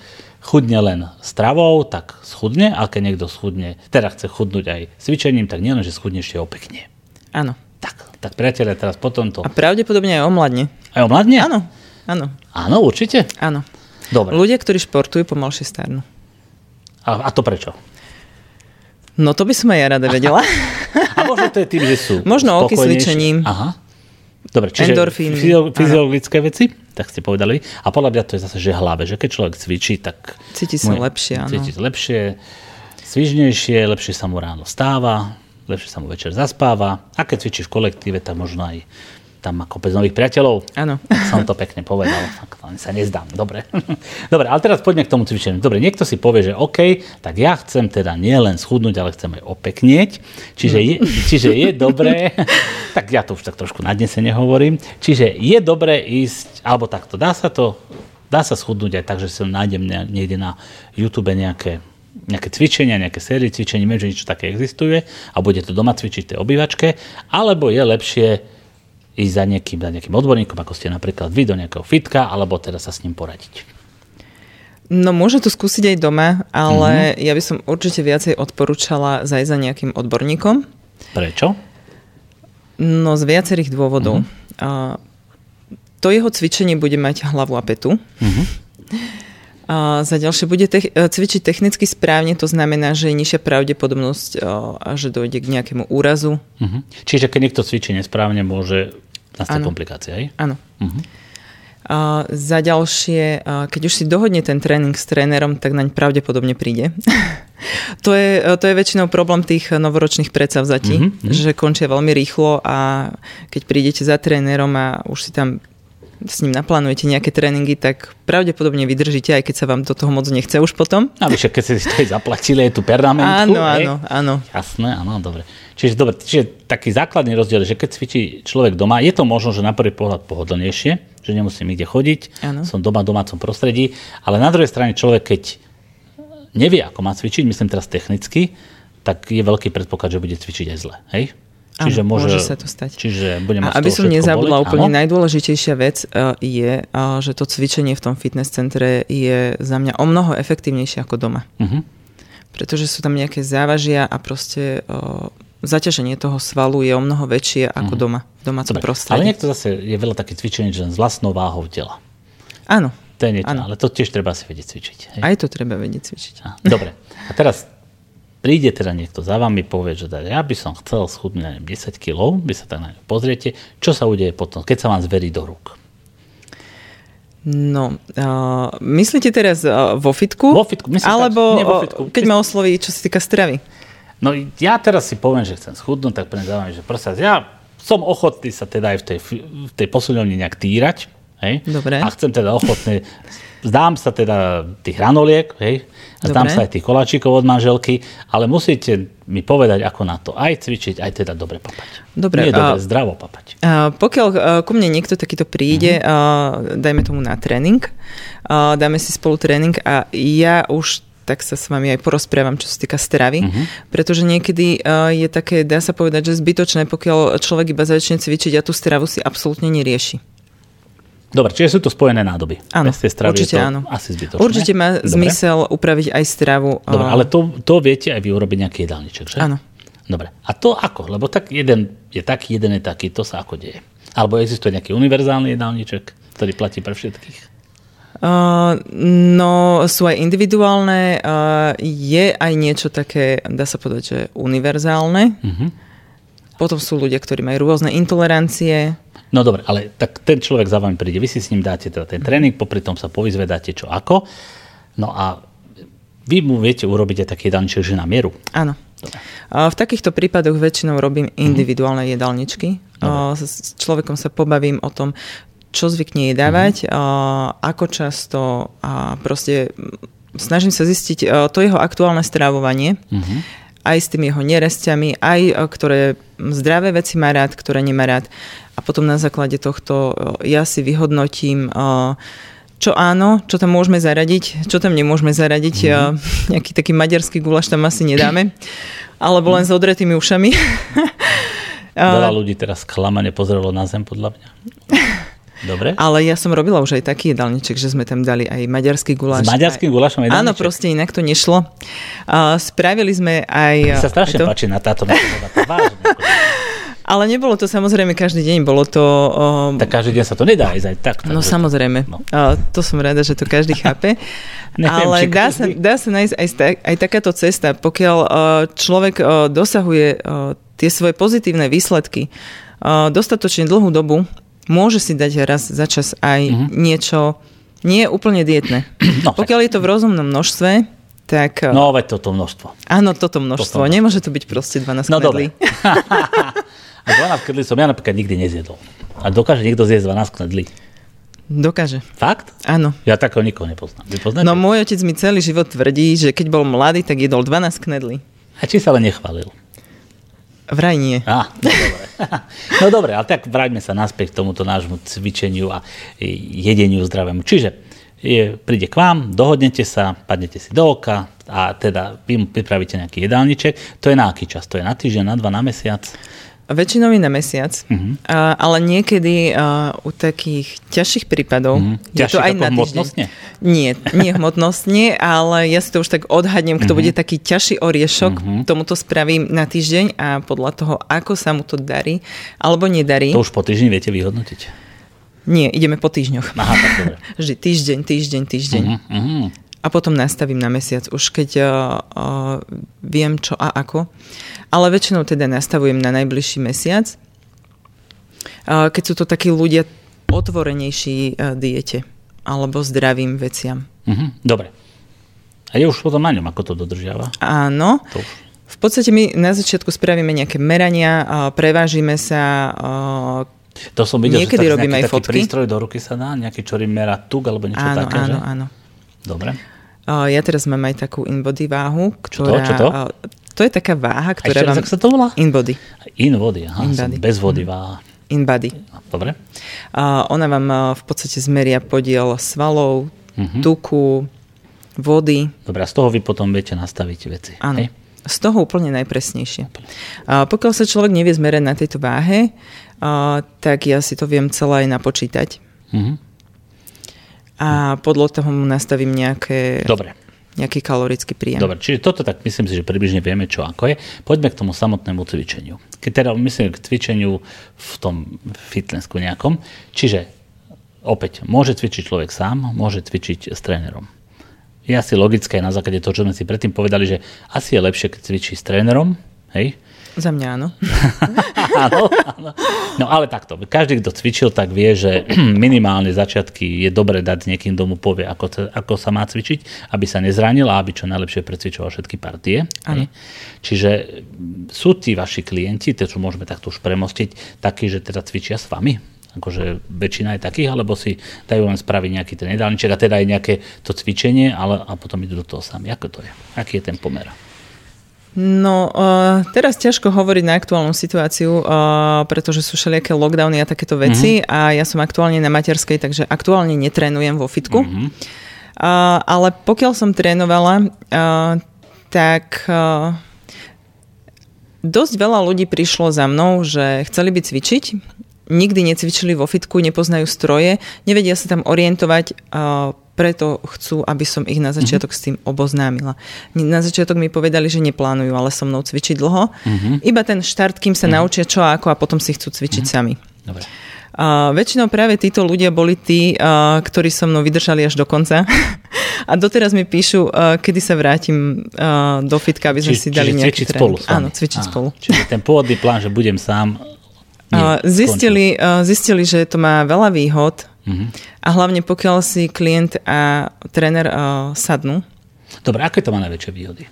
chudne len stravou, tak schudne, a keď niekto schudne, teda chce chudnúť aj cvičením, tak nielen, že schudne ešte opekne. Áno. Tak, tak priatelia, teraz potom to... A pravdepodobne aj omladne. Aj omladne? Áno, áno. Áno, určite? Áno. Dobre. Ľudia, ktorí športujú, pomalšie starnú. A, a to prečo? No to by som aj ja rada vedela. [laughs] a možno to je tým, že sú Možno okysličením. Aha. Dobre, čiže Endorfíny. fyziologické veci, tak ste povedali. A podľa mňa to je zase, že hlave, že keď človek cvičí, tak... Cíti sa lepšie, áno. Cíti sa lepšie, svižnejšie, lepšie sa mu ráno stáva, lepšie sa mu večer zaspáva. A keď cvičí v kolektíve, tak možno aj tam má kopec nových priateľov. Áno. [laughs] Som to pekne povedal. Ani sa nezdám. Dobre. [laughs] Dobre, ale teraz poďme k tomu cvičeniu. Dobre, niekto si povie, že OK, tak ja chcem teda nielen schudnúť, ale chcem aj opeknieť. Čiže je, čiže je dobré, [laughs] tak ja to už tak trošku nadnesene hovorím, čiže je dobré ísť, alebo takto, dá sa to, dá sa schudnúť aj tak, že si nájdem niekde na YouTube nejaké nejaké cvičenia, nejaké série cvičení, viem, že niečo také existuje a bude to doma cvičiť tej obývačke, alebo je lepšie ísť za nejakým, za nejakým odborníkom, ako ste napríklad vy, do nejakého fitka, alebo teda sa s ním poradiť? No môže to skúsiť aj doma, ale mm-hmm. ja by som určite viacej odporúčala zajsť za nejakým odborníkom. Prečo? No z viacerých dôvodov. Mm-hmm. A, to jeho cvičenie bude mať hlavu a petu. Mm-hmm. A za ďalšie bude te- cvičiť technicky správne, to znamená, že je nižšia pravdepodobnosť, a že dojde k nejakému úrazu. Uh-huh. Čiže keď niekto cvičí nesprávne, môže nastať komplikácia, aj? Áno. Uh-huh. A za ďalšie, keď už si dohodne ten tréning s trénerom, tak naň pravdepodobne príde. [laughs] to, je, to je väčšinou problém tých novoročných predsavzatí, uh-huh. že končia veľmi rýchlo a keď prídete za trénerom a už si tam s ním naplánujete nejaké tréningy, tak pravdepodobne vydržíte, aj keď sa vám do toho moc nechce už potom. A však keď ste si to aj zaplatili, je tu pernamentku. Áno, áno, áno. Jasné, áno, dobre. Čiže, dobre, čiže taký základný rozdiel, že keď cvičí človek doma, je to možno, že na prvý pohľad pohodlnejšie, že nemusím nikde chodiť, áno. som doma v domácom prostredí, ale na druhej strane človek, keď nevie, ako má cvičiť, myslím teraz technicky, tak je veľký predpoklad, že bude cvičiť aj zle. Hej? Čiže môže, môže sa to stať. Čiže budem a aby som nezabudla, úplne áno? najdôležitejšia vec uh, je, uh, že to cvičenie v tom fitness centre je za mňa o mnoho efektívnejšie ako doma. Uh-huh. Pretože sú tam nejaké závažia a proste uh, zaťaženie toho svalu je o mnoho väčšie ako uh-huh. doma, v domácom Dobre, prostredí. Ale niekto zase je veľa také cvičení, že s vlastnou váhou tela. Áno. To je niečo, áno. ale to tiež treba si vedieť cvičiť. Hej? Aj to treba vedieť cvičiť. Dobre. A teraz príde teda niekto za vami, povie, že teda ja by som chcel schudnúť 10 kg, vy sa tak na ňu pozriete, čo sa udeje potom, keď sa vám zverí do rúk? No, uh, myslíte teraz uh, vo fitku? Vo fitku, myslím Alebo tak, vo fitku. keď ma osloví, čo sa týka stravy? No ja teraz si poviem, že chcem schudnúť, tak pre za že prosím, ja som ochotný sa teda aj v tej, v tej posilňovni nejak týrať, hej? Dobre. A chcem teda ochotný Zdám sa teda tých hranoliek, hej, a zdám sa aj tých koláčikov od manželky, ale musíte mi povedať, ako na to aj cvičiť, aj teda dobre papať. Dobre, Nie je dobre, a, zdravo papať. A pokiaľ a, ku mne niekto takýto príde, uh-huh. a, dajme tomu na tréning, a, dáme si spolu tréning a ja už tak sa s vami aj porozprávam, čo sa týka stravy, uh-huh. pretože niekedy uh, je také, dá sa povedať, že zbytočné, pokiaľ človek iba začne cvičiť a tú stravu si absolútne nerieši. Dobre, čiže sú to spojené nádoby. Áno, určite áno. Asi zbytočné. Určite má Dobre. zmysel upraviť aj stravu. Dobre, ale to, to viete aj vy urobiť nejaký jedálniček, že? Áno. Dobre. A to ako? Lebo tak jeden je taký, jeden je taký. To sa ako deje? Alebo existuje nejaký univerzálny jedálniček, ktorý platí pre všetkých? Uh, no, sú aj individuálne. Uh, je aj niečo také, dá sa povedať, že univerzálne. Uh-huh. Potom sú ľudia, ktorí majú rôzne intolerancie. No dobre, ale tak ten človek za vami príde, vy si s ním dáte teda ten tréning, popri tom sa povyzvedáte čo ako. No a vy mu viete urobiť aj taký jedálniček, že na mieru. Áno. Dobre. V takýchto prípadoch väčšinou robím mhm. individuálne mm-hmm. jedálničky. Dobre. S človekom sa pobavím o tom, čo zvykne jedávať, mm-hmm. ako často a proste snažím sa zistiť to jeho aktuálne strávovanie. Mm-hmm aj s tými jeho nerestiami, aj ktoré zdravé veci má rád, ktoré nemá rád. A potom na základe tohto ja si vyhodnotím, čo áno, čo tam môžeme zaradiť, čo tam nemôžeme zaradiť. Mm. Nejaký taký maďarský gulaš tam asi nedáme. Alebo len s odretými ušami. [laughs] Veľa ľudí teraz klamane pozrelo na zem, podľa mňa. Dobre. [laughs] Ale ja som robila už aj taký jedálniček, že sme tam dali aj maďarský guláš. S maďarským gulášom jedálniček? Áno, proste inak to nešlo. Uh, spravili sme aj... Mi sa strašne to... páči na táto vážne. [laughs] Ale nebolo to samozrejme každý deň, bolo to... Um... Tak každý deň sa to nedá ísť aj tak. No samozrejme, no. Uh, to som rada, že to každý chápe. [laughs] Neviem, Ale dá sa, dá sa nájsť aj, aj takáto cesta, pokiaľ uh, človek uh, dosahuje uh, tie svoje pozitívne výsledky uh, dostatočne dlhú dobu, môže si dať raz za čas aj uh-huh. niečo nie úplne dietné. No, Pokiaľ je to v rozumnom množstve, tak... No, veď toto množstvo. Áno, toto množstvo. Toto Nemôže to byť proste 12 no, knedlí. [laughs] A 12 knedlí som ja napríklad nikdy nezjedol. A dokáže niekto zjesť 12 knedlí? Dokáže. Fakt? Áno. Ja takého nikoho nepoznám. Vy poznáte? No môj otec mi celý život tvrdí, že keď bol mladý, tak jedol 12 knedlí. A či sa ale nechválil? Vraj nie. Á, no dobre. [laughs] no dobre, ale tak vráťme sa naspäť k tomuto nášmu cvičeniu a jedeniu zdravému. Čiže je, príde k vám, dohodnete sa, padnete si do oka a teda vy mu pripravíte nejaký jedálniček. To je na aký čas? To je na týždeň, na dva, na mesiac? Väčšinou na mesiac, uh-huh. uh, ale niekedy uh, u takých ťažších prípadov uh-huh. je to aj na hmotnostne? Nie, nie [laughs] hmotnostne, ale ja si to už tak odhadnem, kto uh-huh. bude taký ťažší oriešok, uh-huh. tomu to spravím na týždeň a podľa toho, ako sa mu to darí alebo nedarí. To už po týždni viete vyhodnotiť? Nie, ideme po týždňoch. Aha, tak dobre. [laughs] Vždy týždeň, týždeň, týždeň. Uh-huh, uh-huh. A potom nastavím na mesiac, už keď uh, uh, viem čo a ako ale väčšinou teda nastavujem na najbližší mesiac. Keď sú to takí ľudia otvorenejší e, diete alebo zdravým veciam. Mhm, dobre. A je už potom na ňom, ako to dodržiava? Áno. To už. V podstate my na začiatku spravíme nejaké merania, prevážime sa, to som videl, Niekedy že robím aj fotky. prístroj do ruky sa dá, nejaký, čo mera tuk alebo niečo áno, také, áno, že? Áno, Dobre. Ja teraz mám aj takú inbody váhu, ktorá... Čo to? Čo to? To je taká váha, ktorá vám... sa to volá? InBody. InBody, aha, In bez vody mm. váha. InBody. Dobre. Uh, ona vám v podstate zmeria podiel svalov, uh-huh. tuku, vody. Dobre, a z toho vy potom viete nastaviť veci. Áno. Hej? Z toho úplne najpresnejšie. Uh, pokiaľ sa človek nevie zmerať na tejto váhe, uh, tak ja si to viem celé aj napočítať. Uh-huh. A podľa toho mu nastavím nejaké... Dobre nejaký kalorický príjem. Dobre, čiže toto tak myslím si, že približne vieme, čo ako je. Poďme k tomu samotnému cvičeniu. Keď teda myslím k cvičeniu v tom fitnessku nejakom, čiže opäť, môže cvičiť človek sám, môže cvičiť s trénerom. Je asi logické na základe toho, čo sme si predtým povedali, že asi je lepšie, keď cvičí s trénerom, hej, za mňa áno. [laughs] áno, áno. No ale takto, každý, kto cvičil, tak vie, že [clears throat] minimálne začiatky je dobre dať niekým, kto mu povie, ako, ako sa má cvičiť, aby sa nezranil a aby čo najlepšie precvičoval všetky partie. Čiže sú tí vaši klienti, to čo môžeme takto už premostiť, takí, že teda cvičia s vami? akože väčšina je takých, alebo si dajú len spraviť nejaký ten jedálniček a teda aj nejaké to cvičenie, ale a potom idú do toho sami. Ako to je? Aký je ten pomer? No, uh, teraz ťažko hovoriť na aktuálnu situáciu, uh, pretože sú všelijaké lockdowny a takéto veci uh-huh. a ja som aktuálne na materskej, takže aktuálne netrénujem vo fitku. Uh-huh. Uh, ale pokiaľ som trénovala, uh, tak uh, dosť veľa ľudí prišlo za mnou, že chceli by cvičiť, nikdy necvičili vo fitku, nepoznajú stroje, nevedia sa tam orientovať, uh, preto chcú, aby som ich na začiatok mm-hmm. s tým oboznámila. Na začiatok mi povedali, že neplánujú ale so mnou cvičiť dlho. Mm-hmm. Iba ten štart, kým sa mm-hmm. naučia čo a ako a potom si chcú cvičiť mm-hmm. sami. Dobre. Uh, väčšinou práve títo ľudia boli tí, uh, ktorí so mnou vydržali až do konca. [laughs] a doteraz mi píšu, uh, kedy sa vrátim uh, do fitka, aby sme Či, si dali nejaký tréning. spolu Áno, cvičiť Aha. spolu. Čiže ten pôvodný plán, že budem sám, [laughs] nie, zistili, zistili, že to má veľa výhod uh-huh. a hlavne pokiaľ si klient a tréner uh, sadnú. Dobre, aké to má najväčšie výhody?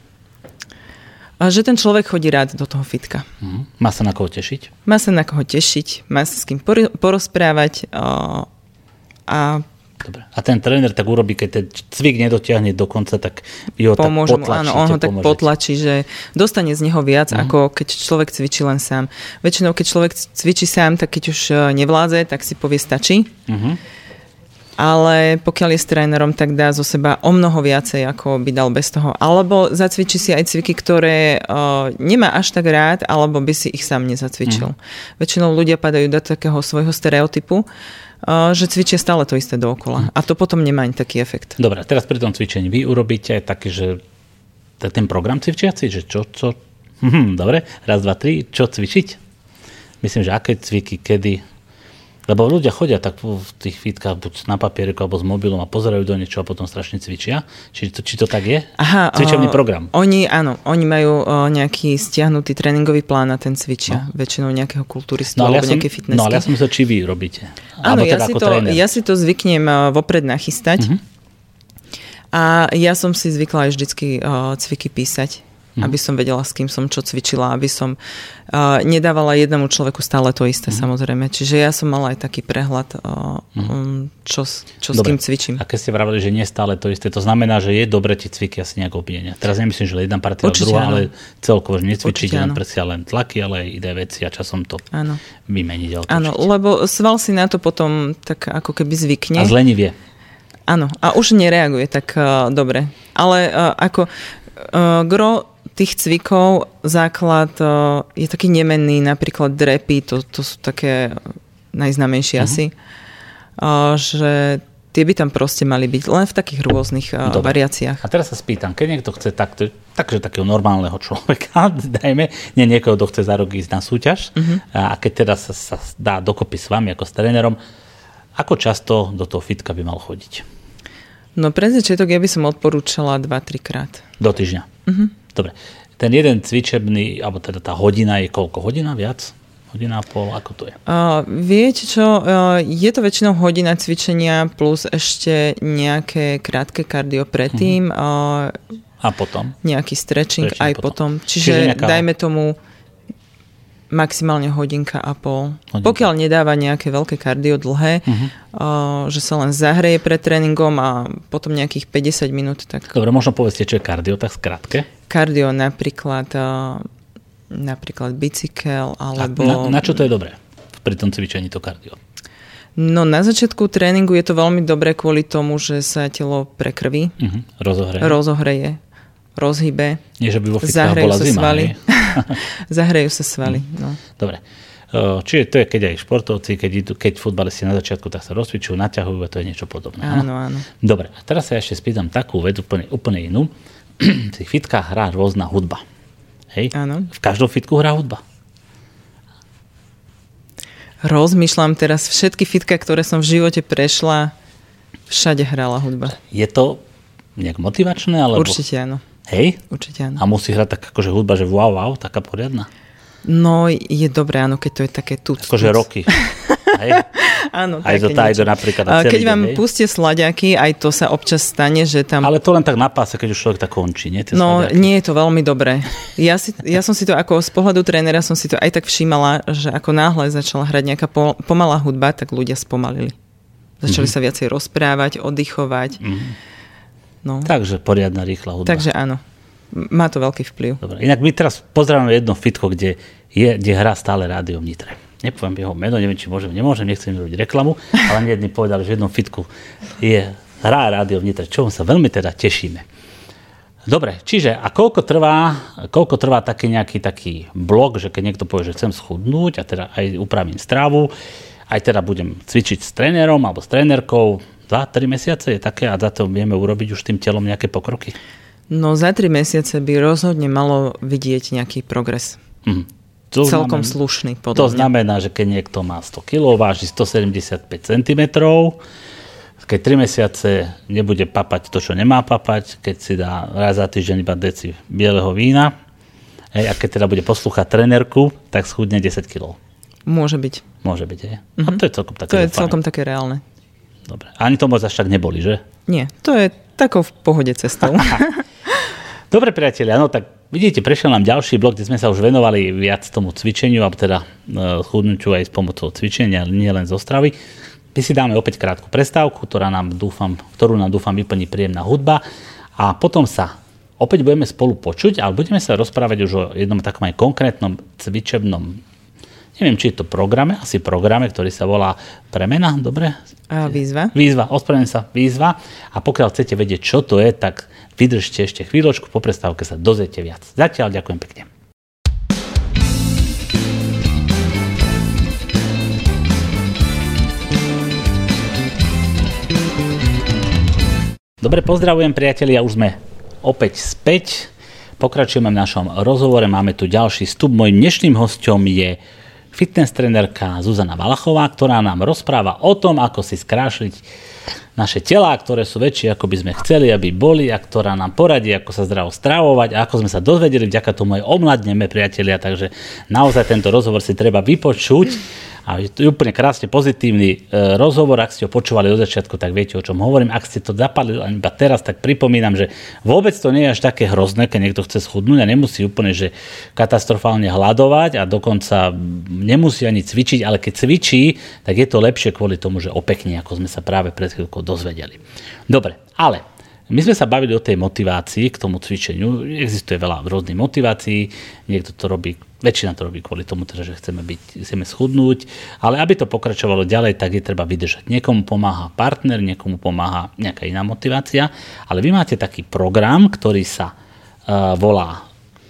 že ten človek chodí rád do toho fitka. Mm. Má sa na koho tešiť? Má sa na koho tešiť, má sa s kým porozprávať a Dobre. A ten tréner tak urobí, keď ten cvik nedotiahne do konca, tak vy ho Pomôžu tak potlačíte. Áno, on ho tak pomôžete. potlačí, že dostane z neho viac, mm. ako keď človek cvičí len sám. Väčšinou, keď človek cvičí sám, tak keď už e, nevládze, tak si povie stačí. Mm-hmm ale pokiaľ je s trénerom, tak dá zo seba o mnoho viacej, ako by dal bez toho. Alebo zacvičí si aj cviky, ktoré uh, nemá až tak rád, alebo by si ich sám nezacvičil. Mm. Väčšinou ľudia padajú do takého svojho stereotypu, uh, že cvičia stále to isté dookola. Mm. A to potom nemá ani taký efekt. Dobre, teraz pri tom cvičení vy urobíte taký, že ten program cvičiaci, že čo, čo, hm, [laughs] dobre, raz, dva, tri, čo cvičiť? Myslím, že aké cviky, kedy, lebo ľudia chodia tak v tých fitkách buď na papieriku alebo s mobilom a pozerajú do niečo a potom strašne cvičia. Či to, či to tak je? Aha, Cvičebný o, program. Oni, áno, oni majú o, nejaký stiahnutý tréningový plán na ten cvičia. No. Väčšinou nejakého kulturistu no, alebo ja nejaké fitnessky. No ale ja som myslel, či vy robíte. Áno, ja, teda si to, ja si to zvyknem vopred nachystať. Uh-huh. A ja som si zvykla aj vždycky uh, cviky písať mm. aby som vedela, s kým som čo cvičila, aby som uh, nedávala jednému človeku stále to isté, mm. samozrejme. Čiže ja som mala aj taký prehľad, uh, mm. um, čo, čo s kým cvičím. A keď ste vravili, že nie stále to isté, to znamená, že je dobre tie cviky asi nejak obmienia. Teraz nemyslím, že jedna partia druhá, áno. ale celkovo, že necvičíte len presia len tlaky, ale aj iné veci a časom to áno. vymeniť. Áno, lebo sval si na to potom tak ako keby zvykne. A zlenivie. Áno, a už nereaguje tak uh, dobre. Ale uh, ako uh, gro tých cvikov základ e, je taký nemenný, napríklad drepy, to, to sú také najznamejšie uh-huh. asi, že tie by tam proste mali byť len v takých rôznych uh, variáciách. A teraz sa spýtam, keď niekto chce takto, takže takého normálneho človeka, [laughs] dajme, nie niekoho, kto chce za rok ísť na súťaž, uh-huh. a keď teraz sa, sa dá dokopy s vami ako s trénerom, ako často do toho fitka by mal chodiť? No pre začiatok ja by som odporúčala 2-3 krát. Do týždňa? Uh-huh. Dobre. Ten jeden cvičebný, alebo teda tá hodina je koľko? Hodina viac? Hodina a pol, ako to je? Uh, viete čo, uh, je to väčšinou hodina cvičenia plus ešte nejaké krátke kardio predtým. Uh, a potom? Nejaký stretching, stretching aj potom. potom. Čiže, Čiže nejaká... dajme tomu maximálne hodinka a pol. Hodinka. Pokiaľ nedáva nejaké veľké kardio dlhé, uh-huh. uh, že sa len zahreje pred tréningom a potom nejakých 50 minút. Tak... Dobre, možno povedzte, čo je kardio, tak skrátke. Kardio napríklad, uh, napríklad bicykel, alebo... A na, na čo to je dobré pri tom cvičení to kardio? No na začiatku tréningu je to veľmi dobré kvôli tomu, že sa telo prekrví. Uh-huh. Rozohreje. Rozohreje rozhybe. Nie, že by vo bola sa zima, svaly. [laughs] Zahrejú sa svaly. No. Dobre. Čiže to je, keď aj športovci, keď, idú, keď futbalisti na začiatku, tak sa rozcvičujú, naťahujú a to je niečo podobné. Áno, áno. Dobre, a teraz sa ešte spýtam takú vec, úplne, úplne inú. [clears throat] v tých fitkách hrá rôzna hudba. Hej? Áno. V každom fitku hrá hudba. Rozmýšľam teraz, všetky fitka, ktoré som v živote prešla, všade hrala hudba. Je to nejak motivačné? Alebo... Určite áno. Hej? Určite áno. A musí hrať tak akože hudba, že wow, wow, taká poriadna? No, je dobré, áno, keď to je také tu. Akože roky. Hej? [laughs] áno, aj do Tajdo napríklad. A keď deň, vám hej? pustie sladiaky, aj to sa občas stane, že tam... Ale to len tak na páse, keď už človek tak končí, nie? Tie no, sladiaky. nie je to veľmi dobré. Ja, si, ja som si to ako z pohľadu trénera som si to aj tak všímala, že ako náhle začala hrať nejaká pomalá hudba, tak ľudia spomalili. Začali mm-hmm. sa viacej rozprávať, oddychovať. Mm-hmm No. Takže poriadna rýchla hudba. Takže áno. Má to veľký vplyv. Dobre. Inak my teraz pozeráme jedno fitko, kde, je, kde hrá stále rádio v Nitre. Nepoviem jeho meno, neviem, či môžem, nemôžem, nechcem robiť reklamu, ale jedni povedali, že v jednom fitku je hrá rádio v Nitre, čo sa veľmi teda tešíme. Dobre, čiže a koľko trvá, koľko trvá taký nejaký taký blok, že keď niekto povie, že chcem schudnúť a teda aj upravím strávu, aj teda budem cvičiť s trénerom alebo s trénerkou, 2-3 mesiace je také a za to vieme urobiť už tým telom nejaké pokroky? No za 3 mesiace by rozhodne malo vidieť nejaký progres. Mm. To Celkom znamená, slušný, podľa To znamená, že keď niekto má 100 kg, váži 175 cm, keď 3 mesiace nebude papať to, čo nemá papať, keď si dá raz za týždeň iba deci bieleho vína, hej, a keď teda bude poslúchať trenerku, tak schudne 10 kg. Môže byť. Môže byť, hej. Mm-hmm. A to je celkom také To je celkom také reálne. Dobre. Ani to moc až tak neboli, že? Nie, to je takou v pohode cestou. [laughs] [laughs] Dobre, priatelia, no tak vidíte, prešiel nám ďalší blok, kde sme sa už venovali viac tomu cvičeniu, alebo teda uh, chudnutiu aj s pomocou cvičenia, nie len zo stravy. My si dáme opäť krátku prestávku, ktorá nám dúfam, ktorú nám dúfam vyplní príjemná hudba a potom sa opäť budeme spolu počuť, ale budeme sa rozprávať už o jednom takom aj konkrétnom cvičebnom neviem, či je to programe, asi programe, ktorý sa volá Premena, dobre? A výzva. Výzva, ospravedlňujem sa, výzva. A pokiaľ chcete vedieť, čo to je, tak vydržte ešte chvíľočku, po prestávke sa dozviete viac. Zatiaľ ďakujem pekne. Dobre, pozdravujem priatelia, už sme opäť späť. Pokračujeme v našom rozhovore, máme tu ďalší stup. Mojím dnešným hostom je fitness trenerka Zuzana Valachová, ktorá nám rozpráva o tom, ako si skrášliť naše telá, ktoré sú väčšie, ako by sme chceli, aby boli a ktorá nám poradí, ako sa zdravo stravovať a ako sme sa dozvedeli, vďaka tomu aj omladneme, priatelia, takže naozaj tento rozhovor si treba vypočuť a je to úplne krásne pozitívny e, rozhovor. Ak ste ho počúvali od začiatku, tak viete, o čom hovorím. Ak ste to zapadli iba teraz, tak pripomínam, že vôbec to nie je až také hrozné, keď niekto chce schudnúť a nemusí úplne že katastrofálne hľadovať a dokonca nemusí ani cvičiť, ale keď cvičí, tak je to lepšie kvôli tomu, že opekne, ako sme sa práve pred chvíľkou dozvedeli. Dobre, ale my sme sa bavili o tej motivácii k tomu cvičeniu. Existuje veľa rôznych motivácií. Niekto to robí, väčšina to robí kvôli tomu, teda, že chceme, byť, chceme schudnúť. Ale aby to pokračovalo ďalej, tak je treba vydržať. Niekomu pomáha partner, niekomu pomáha nejaká iná motivácia. Ale vy máte taký program, ktorý sa uh, volá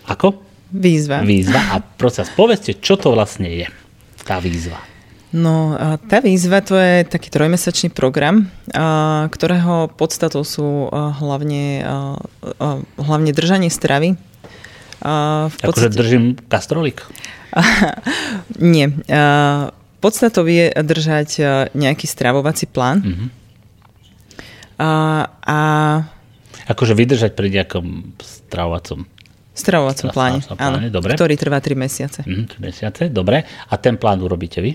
ako? Výzva. Výzva. A prosím povedzte, čo to vlastne je, tá výzva. No, tá výzva to je taký trojmesačný program, ktorého podstatou sú hlavne, hlavne držanie stravy. V akože podstate... Akože držím kastrolík? [laughs] Nie. Podstatou je držať nejaký stravovací plán. Uh-huh. A, a... Akože vydržať pri nejakom stravovacom stravovacom pláne, pláne, áno, dobre. ktorý trvá 3 mesiace. Uh-huh, 3 mesiace, dobre. A ten plán urobíte vy?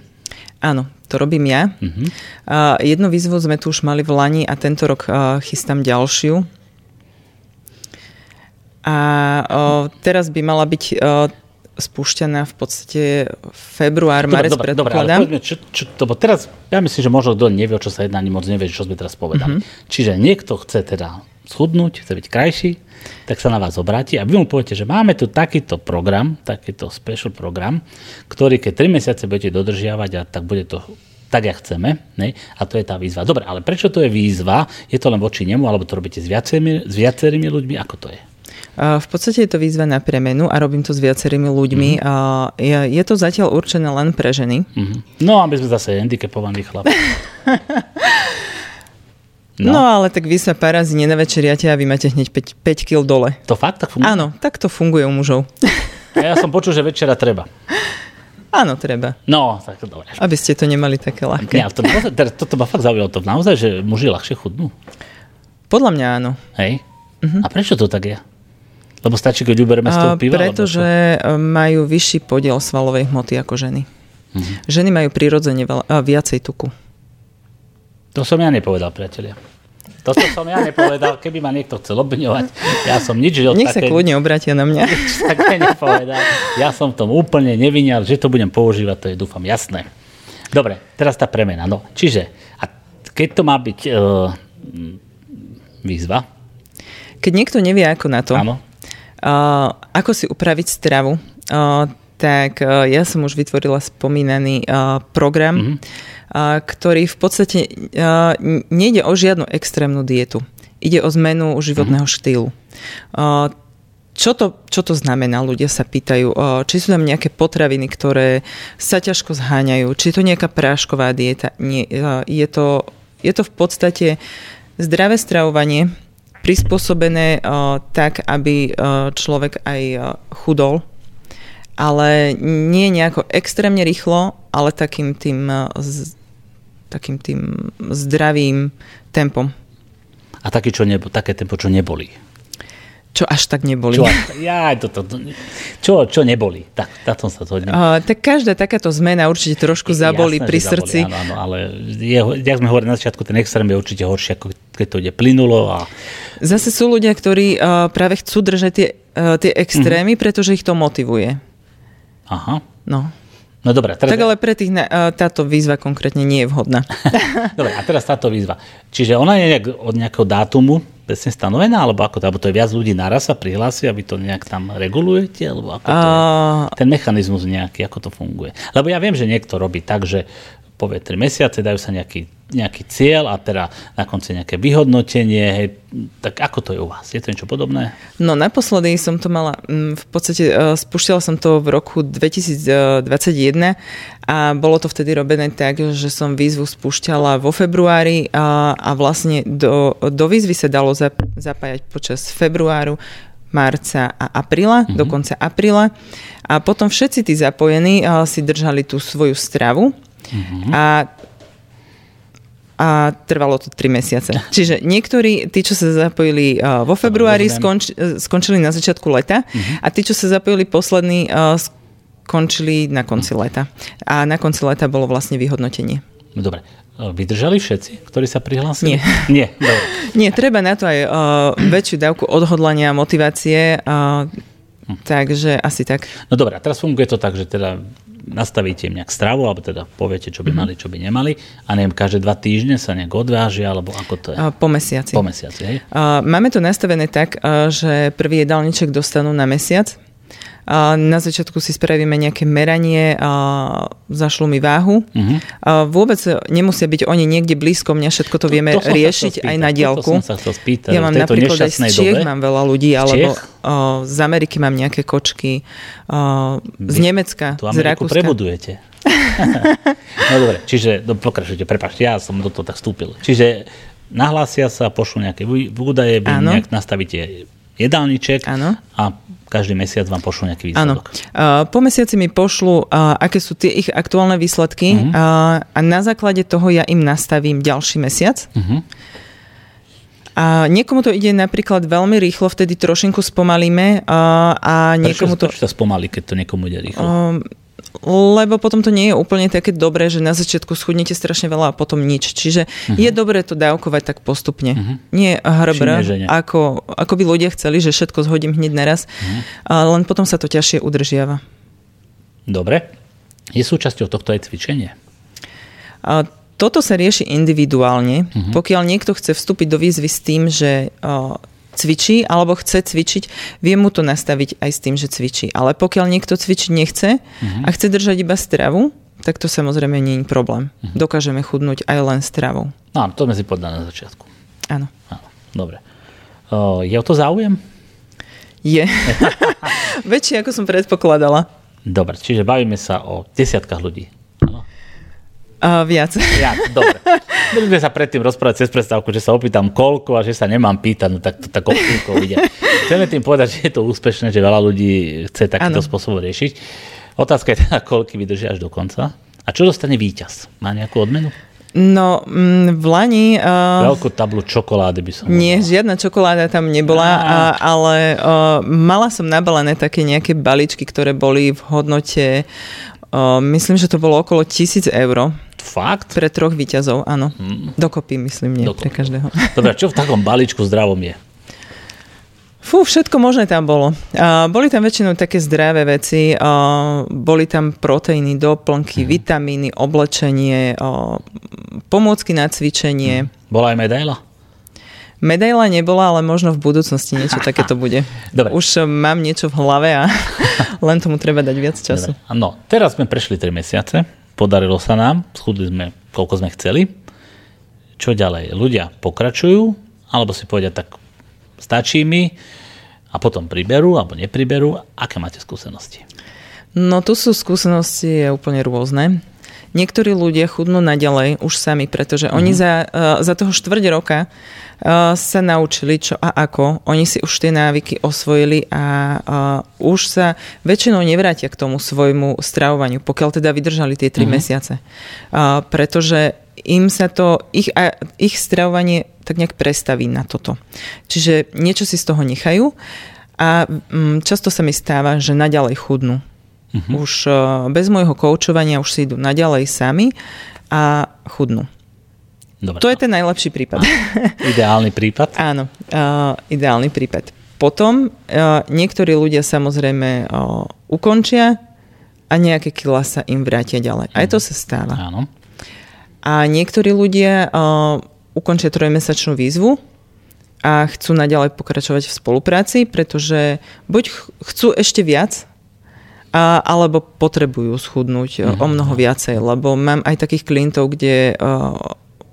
Áno, to robím ja. Uh-huh. Uh, jednu výzvu sme tu už mali v Lani a tento rok uh, chystám ďalšiu. A uh, teraz by mala byť uh, spúšťaná v podstate február, marec dobre, predpokladám. Dobre, ale čo, čo, to, teraz, ja myslím, že možno kto nevie, o čo sa jedná, ani moc nevie, čo sme teraz povedali. Uh-huh. Čiže niekto chce teda schudnúť, chce byť krajší, tak sa na vás obráti a vy mu poviete, že máme tu takýto program, takýto special program, ktorý keď 3 mesiace budete dodržiavať a tak bude to tak, jak chceme. Ne? A to je tá výzva. Dobre, ale prečo to je výzva? Je to len voči nemu, alebo to robíte s viacerými, s viacerými ľuďmi? Ako to je? V podstate je to výzva na premenu a robím to s viacerými ľuďmi. Mm-hmm. Je to zatiaľ určené len pre ženy. Mm-hmm. No, aby sme zase handicapovaní chlap. [laughs] No. no ale tak vy sa parazí nenavečeriate a vy máte hneď 5, 5 kg dole. To fakt tak funguje? Áno, tak to funguje u mužov. A ja som počul, že večera treba. Áno, treba. No, tak dobre. Aby ste to nemali také ľahké. Ja, to naozaj, toto ma fakt zaujalo. To naozaj, že muži ľahšie chudnú? Podľa mňa áno. Hej? Uh-huh. A prečo to tak je? Lebo stačí, keď uberieme z toho piva? Pretože majú vyšší podiel svalovej hmoty ako ženy. Uh-huh. Ženy majú prirodzene viacej tuku. To som ja nepovedal, priatelia. To som ja nepovedal, keby ma niekto chcel obviňovať. Ja som nič od Nech také, sa kľudne obratia na mňa. Nič také nepovedal. Ja som tom úplne nevinial, že to budem používať, to je dúfam jasné. Dobre, teraz tá premena. No, čiže, a keď to má byť uh, výzva? Keď niekto nevie ako na to, Áno. Uh, ako si upraviť stravu, uh, tak uh, ja som už vytvorila spomínaný program, mm-hmm ktorý v podstate nejde o žiadnu extrémnu dietu. Ide o zmenu životného mhm. štýlu. Čo to, čo to znamená? Ľudia sa pýtajú, či sú tam nejaké potraviny, ktoré sa ťažko zháňajú, či je to nejaká prášková dieta. Nie, je to je to v podstate zdravé stravovanie, prispôsobené uh, tak, aby uh, človek aj uh, chudol, ale nie nejako extrémne rýchlo, ale takým tým, z, takým tým zdravým tempom. A také, čo nebo, také tempo, čo neboli. Čo až tak neboli. Čo, ja, to, to, to, čo, čo neboli. Tak, na tom sa to uh, Tak každá takáto zmena určite trošku zaboli Jasné, pri srdci. Zaboli, áno, áno, ale je, jak sme hovorili na začiatku, ten extrém je určite horší, ako keď to ide plynulo. A... Zase sú ľudia, ktorí uh, práve chcú držať tie, uh, tie extrémy, mm-hmm. pretože ich to motivuje. Aha. No. No dobré. Teraz... Tak ale pre tých uh, táto výzva konkrétne nie je vhodná. [laughs] dobre, a teraz táto výzva. Čiže ona je nejak od nejakého dátumu presne stanovená, alebo ako to, alebo to je viac ľudí naraz sa prihlási, aby to nejak tam regulujete, alebo ako to je, ten mechanizmus nejaký, ako to funguje. Lebo ja viem, že niekto robí tak, že povie 3 mesiace, dajú sa nejaký, nejaký cieľ a teda na konci nejaké vyhodnotenie. Hej, tak ako to je u vás? Je to niečo podobné? No naposledy som to mala, mm, v podstate e, spúšťala som to v roku 2021 a bolo to vtedy robené tak, že som výzvu spúšťala vo februári a, a vlastne do, do výzvy sa dalo zapájať počas februáru, marca a apríla, mm-hmm. do konca apríla. A potom všetci tí zapojení si držali tú svoju stravu Mm-hmm. A a trvalo to 3 mesiace. [laughs] Čiže niektorí, tí, čo sa zapojili uh, vo februári, skonč, uh, skončili na začiatku leta uh-huh. a tí, čo sa zapojili posledný, uh, skončili na konci uh-huh. leta. A na konci leta bolo vlastne vyhodnotenie. No dobre. Vydržali všetci, ktorí sa prihlásili? Nie. [laughs] Nie, dobre. [laughs] Nie, treba na to aj uh, väčšiu dávku odhodlania, motivácie, uh, hm. takže asi tak. No dobre, a teraz funguje to tak, že teda nastavíte im nejak stravu, alebo teda poviete, čo by mm-hmm. mali, čo by nemali a neviem, každé dva týždne sa nejak odvážia, alebo ako to je? Po mesiaci. Po mesiaci, hej? Máme to nastavené tak, že prvý jedálniček dostanú na mesiac, na začiatku si spravíme nejaké meranie, zašlu mi váhu. Uh-huh. Vôbec nemusia byť oni niekde blízko mňa, všetko to vieme to, to riešiť aj na diálku. Sa spýtať, ja mám napríklad aj z Čiech dobe? mám veľa ľudí, z alebo z Ameriky mám nejaké kočky, z Nemecka, tu z Rakúska. prebudujete. [laughs] no dobre, čiže no, pokračujte, prepašte, ja som do toho tak vstúpil. Čiže nahlásia sa, pošlu nejaké údaje, vy nejak nastavíte jedálniček ano. a každý mesiac vám pošlu nejaký výsledok. Áno. Po mesiaci mi pošlu, aké sú tie ich aktuálne výsledky uh-huh. a na základe toho ja im nastavím ďalší mesiac. Uh-huh. A niekomu to ide napríklad veľmi rýchlo, vtedy trošinku spomalíme a, niekomu prečo, to... Prečo sa spomalí, keď to niekomu ide rýchlo? Um, lebo potom to nie je úplne také dobré, že na začiatku schudnete strašne veľa a potom nič. Čiže uh-huh. je dobré to dávkovať tak postupne. Uh-huh. Nie hrbr, ako, ako by ľudia chceli, že všetko zhodím hneď naraz, uh-huh. ale len potom sa to ťažšie udržiava. Dobre. Je súčasťou tohto aj cvičenie? A toto sa rieši individuálne. Uh-huh. Pokiaľ niekto chce vstúpiť do výzvy s tým, že cvičí alebo chce cvičiť, vie mu to nastaviť aj s tým, že cvičí. Ale pokiaľ niekto cvičiť nechce uh-huh. a chce držať iba stravu, tak to samozrejme nie je problém. Uh-huh. Dokážeme chudnúť aj len stravou. No, to sme si povedali na začiatku. Áno. Áno dobre. O, je o to záujem? Je. [laughs] Väčšie, ako som predpokladala. Dobre, čiže bavíme sa o desiatkách ľudí. Uh, viac. Viac, dobre. Budeme sa predtým rozprávať cez predstavku, že sa opýtam koľko a že sa nemám pýtať, no tak to tak obchýlko ide. Chceme tým povedať, že je to úspešné, že veľa ľudí chce takýto ano. spôsob riešiť. Otázka je teda, koľky vydržia až do konca. A čo dostane víťaz? Má nejakú odmenu? No, mm, v Lani... Uh, Veľkú tablu čokolády by som... Nie, bola. žiadna čokoláda tam nebola, a, ale uh, mala som nabalené také nejaké baličky, ktoré boli v hodnote, uh, myslím, že to bolo okolo tisíc eur. Fakt? Pre troch výťazov, áno. Hmm. Dokopy, myslím, nie Dokopy. pre každého. [laughs] Dobre, čo v takom balíčku zdravom je? Fú, všetko možné tam bolo. Uh, boli tam väčšinou také zdravé veci, uh, boli tam proteíny, doplnky, mm. vitamíny, oblečenie, uh, pomôcky na cvičenie. Mm. Bola aj medaila? Medaila nebola, ale možno v budúcnosti niečo [laughs] takéto bude. Dobre. Už mám niečo v hlave a [laughs] len tomu treba dať viac času. Dobre. No, teraz sme prešli 3 mesiace podarilo sa nám, schudli sme, koľko sme chceli. Čo ďalej? Ľudia pokračujú, alebo si povedia, tak stačí mi a potom priberú alebo nepriberú. Aké máte skúsenosti? No tu sú skúsenosti úplne rôzne. Niektorí ľudia chudnú naďalej už sami, pretože mm-hmm. oni za, uh, za toho štvrť roka uh, sa naučili čo a ako. Oni si už tie návyky osvojili a uh, už sa väčšinou nevrátia k tomu svojmu stravovaniu, pokiaľ teda vydržali tie tri mm-hmm. mesiace. Pretože im sa to, ich, ich stravovanie tak nejak prestaví na toto. Čiže niečo si z toho nechajú a um, často sa mi stáva, že naďalej chudnú Uh-huh. Už uh, bez môjho koučovania už si idú naďalej sami a chudnú. Dobre. To je ten najlepší prípad. Ideálny prípad? [laughs] Áno, uh, ideálny prípad. Potom uh, niektorí ľudia samozrejme uh, ukončia a nejaké kila sa im vrátia ďalej. Aj to sa stáva. Áno. A niektorí ľudia uh, ukončia trojmesačnú výzvu a chcú naďalej pokračovať v spolupráci, pretože buď chcú ešte viac, a, alebo potrebujú schudnúť uh-huh. o mnoho viacej, lebo mám aj takých klientov, kde,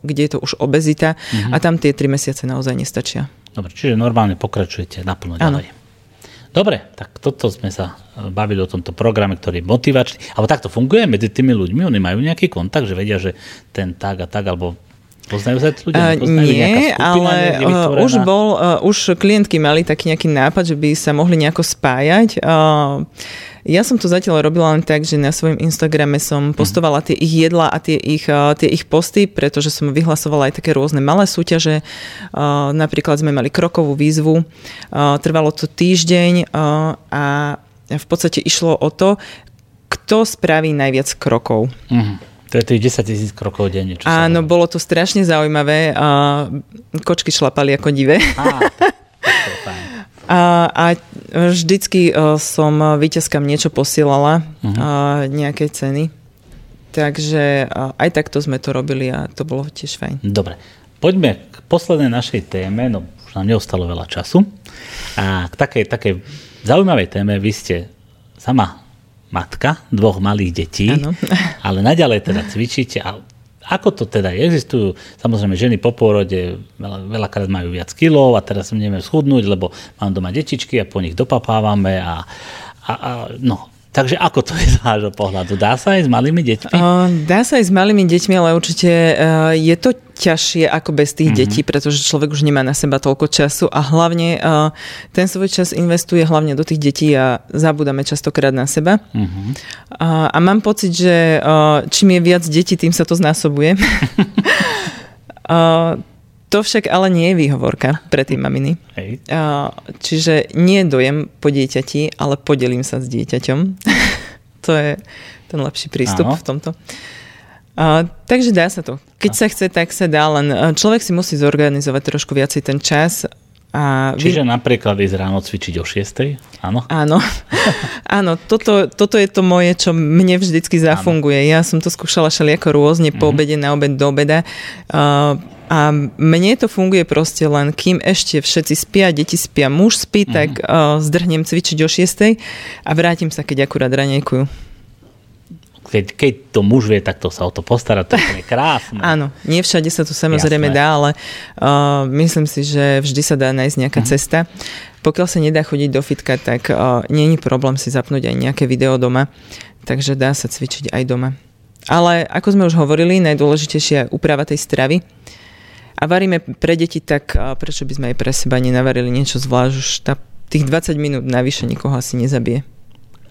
kde je to už obezita uh-huh. a tam tie tri mesiace naozaj nestačia. Dobre, čiže normálne pokračujete naplno ďalej. Ano. Dobre, tak toto sme sa e, bavili o tomto programe, ktorý je motivačný. Alebo takto funguje medzi tými ľuďmi? Oni majú nejaký kontakt, že vedia, že ten tak a tak, alebo Poznajú sa tí ľudia? Uh, nie, ale uh, už bol, uh, už klientky mali taký nejaký nápad, že by sa mohli nejako spájať. Uh, ja som to zatiaľ robila len tak, že na svojom Instagrame som mhm. postovala tie ich jedla a tie ich, tie ich posty, pretože som vyhlasovala aj také rôzne malé súťaže. Napríklad sme mali krokovú výzvu, trvalo to týždeň a v podstate išlo o to, kto spraví najviac krokov. Uh-huh. To je tých 10 tisíc krokov denne. Čo Áno, bolo to strašne zaujímavé. A kočky šlapali ako divé. Á, a, a vždycky e, som víťazkám niečo posielala, uh-huh. nejaké ceny. Takže aj takto sme to robili a to bolo tiež fajn. Dobre, poďme k poslednej našej téme, no už nám neostalo veľa času. A k takej, takej zaujímavej téme, vy ste sama matka dvoch malých detí, ano. [laughs] ale naďalej teda cvičíte a ako to teda je? Existujú samozrejme ženy po pôrode, veľa, veľakrát majú viac kilov a teraz nevieme schudnúť, lebo mám doma detičky a po nich dopapávame a, a, a no, Takže ako to je z vášho pohľadu? Dá sa aj s malými deťmi? Dá sa aj s malými deťmi, ale určite uh, je to ťažšie ako bez tých mm-hmm. detí, pretože človek už nemá na seba toľko času a hlavne uh, ten svoj čas investuje hlavne do tých detí a zabúdame častokrát na seba. Mm-hmm. A mám pocit, že uh, čím je viac detí, tým sa to znásobuje. [laughs] uh, To však ale nie je výhovorka pre tie maminy. Hej. Čiže nie dojem po dieťati, ale podelím sa s dieťaťom. [laughs] to je ten lepší prístup Áno. v tomto. A, takže dá sa to. Keď sa chce, tak sa dá, len človek si musí zorganizovať trošku viacej ten čas. A Čiže vy... napríklad ísť ráno cvičiť o 6. Áno? Áno. [laughs] Áno, toto, toto je to moje, čo mne vždycky zafunguje. Áno. Ja som to skúšala všelijako rôzne, po mm-hmm. obede, na obed, do obeda. Uh, a mne to funguje proste len, kým ešte všetci spia, deti spia, muž spí, mm-hmm. tak uh, zdrhnem cvičiť o 6 a vrátim sa, keď akurát ranejkujú. Keď, keď to muž vie, tak to sa o to postarať, to je [laughs] krásne. Áno, nie všade sa to samozrejme Jasné. dá, ale uh, myslím si, že vždy sa dá nájsť nejaká mm-hmm. cesta. Pokiaľ sa nedá chodiť do fitka, tak uh, nie je problém si zapnúť aj nejaké video doma, takže dá sa cvičiť aj doma. Ale ako sme už hovorili, najdôležitejšia je úprava tej stravy a varíme pre deti, tak prečo by sme aj pre seba nenavarili niečo zvlášť? Už tá, tých 20 minút navyše nikoho asi nezabije.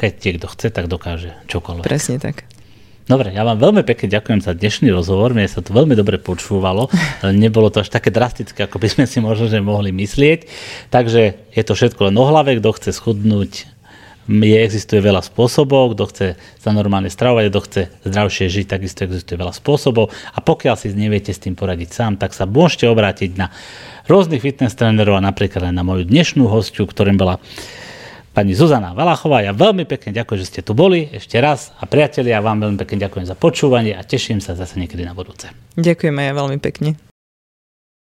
Keď niekto chce, tak dokáže čokoľvek. Presne tak. Dobre, ja vám veľmi pekne ďakujem za dnešný rozhovor, mne sa to veľmi dobre počúvalo, nebolo to až také drastické, ako by sme si možno že mohli myslieť, takže je to všetko len o hlave, kto chce schudnúť, je, existuje veľa spôsobov, kto chce sa normálne stravovať, kto chce zdravšie žiť, takisto existuje veľa spôsobov a pokiaľ si neviete s tým poradiť sám, tak sa môžete obrátiť na rôznych fitness trénerov a napríklad aj na moju dnešnú hostiu, ktorým bola pani Zuzana Valachová. Ja veľmi pekne ďakujem, že ste tu boli ešte raz a priatelia, vám veľmi pekne ďakujem za počúvanie a teším sa zase niekedy na budúce. Ďakujem aj ja veľmi pekne.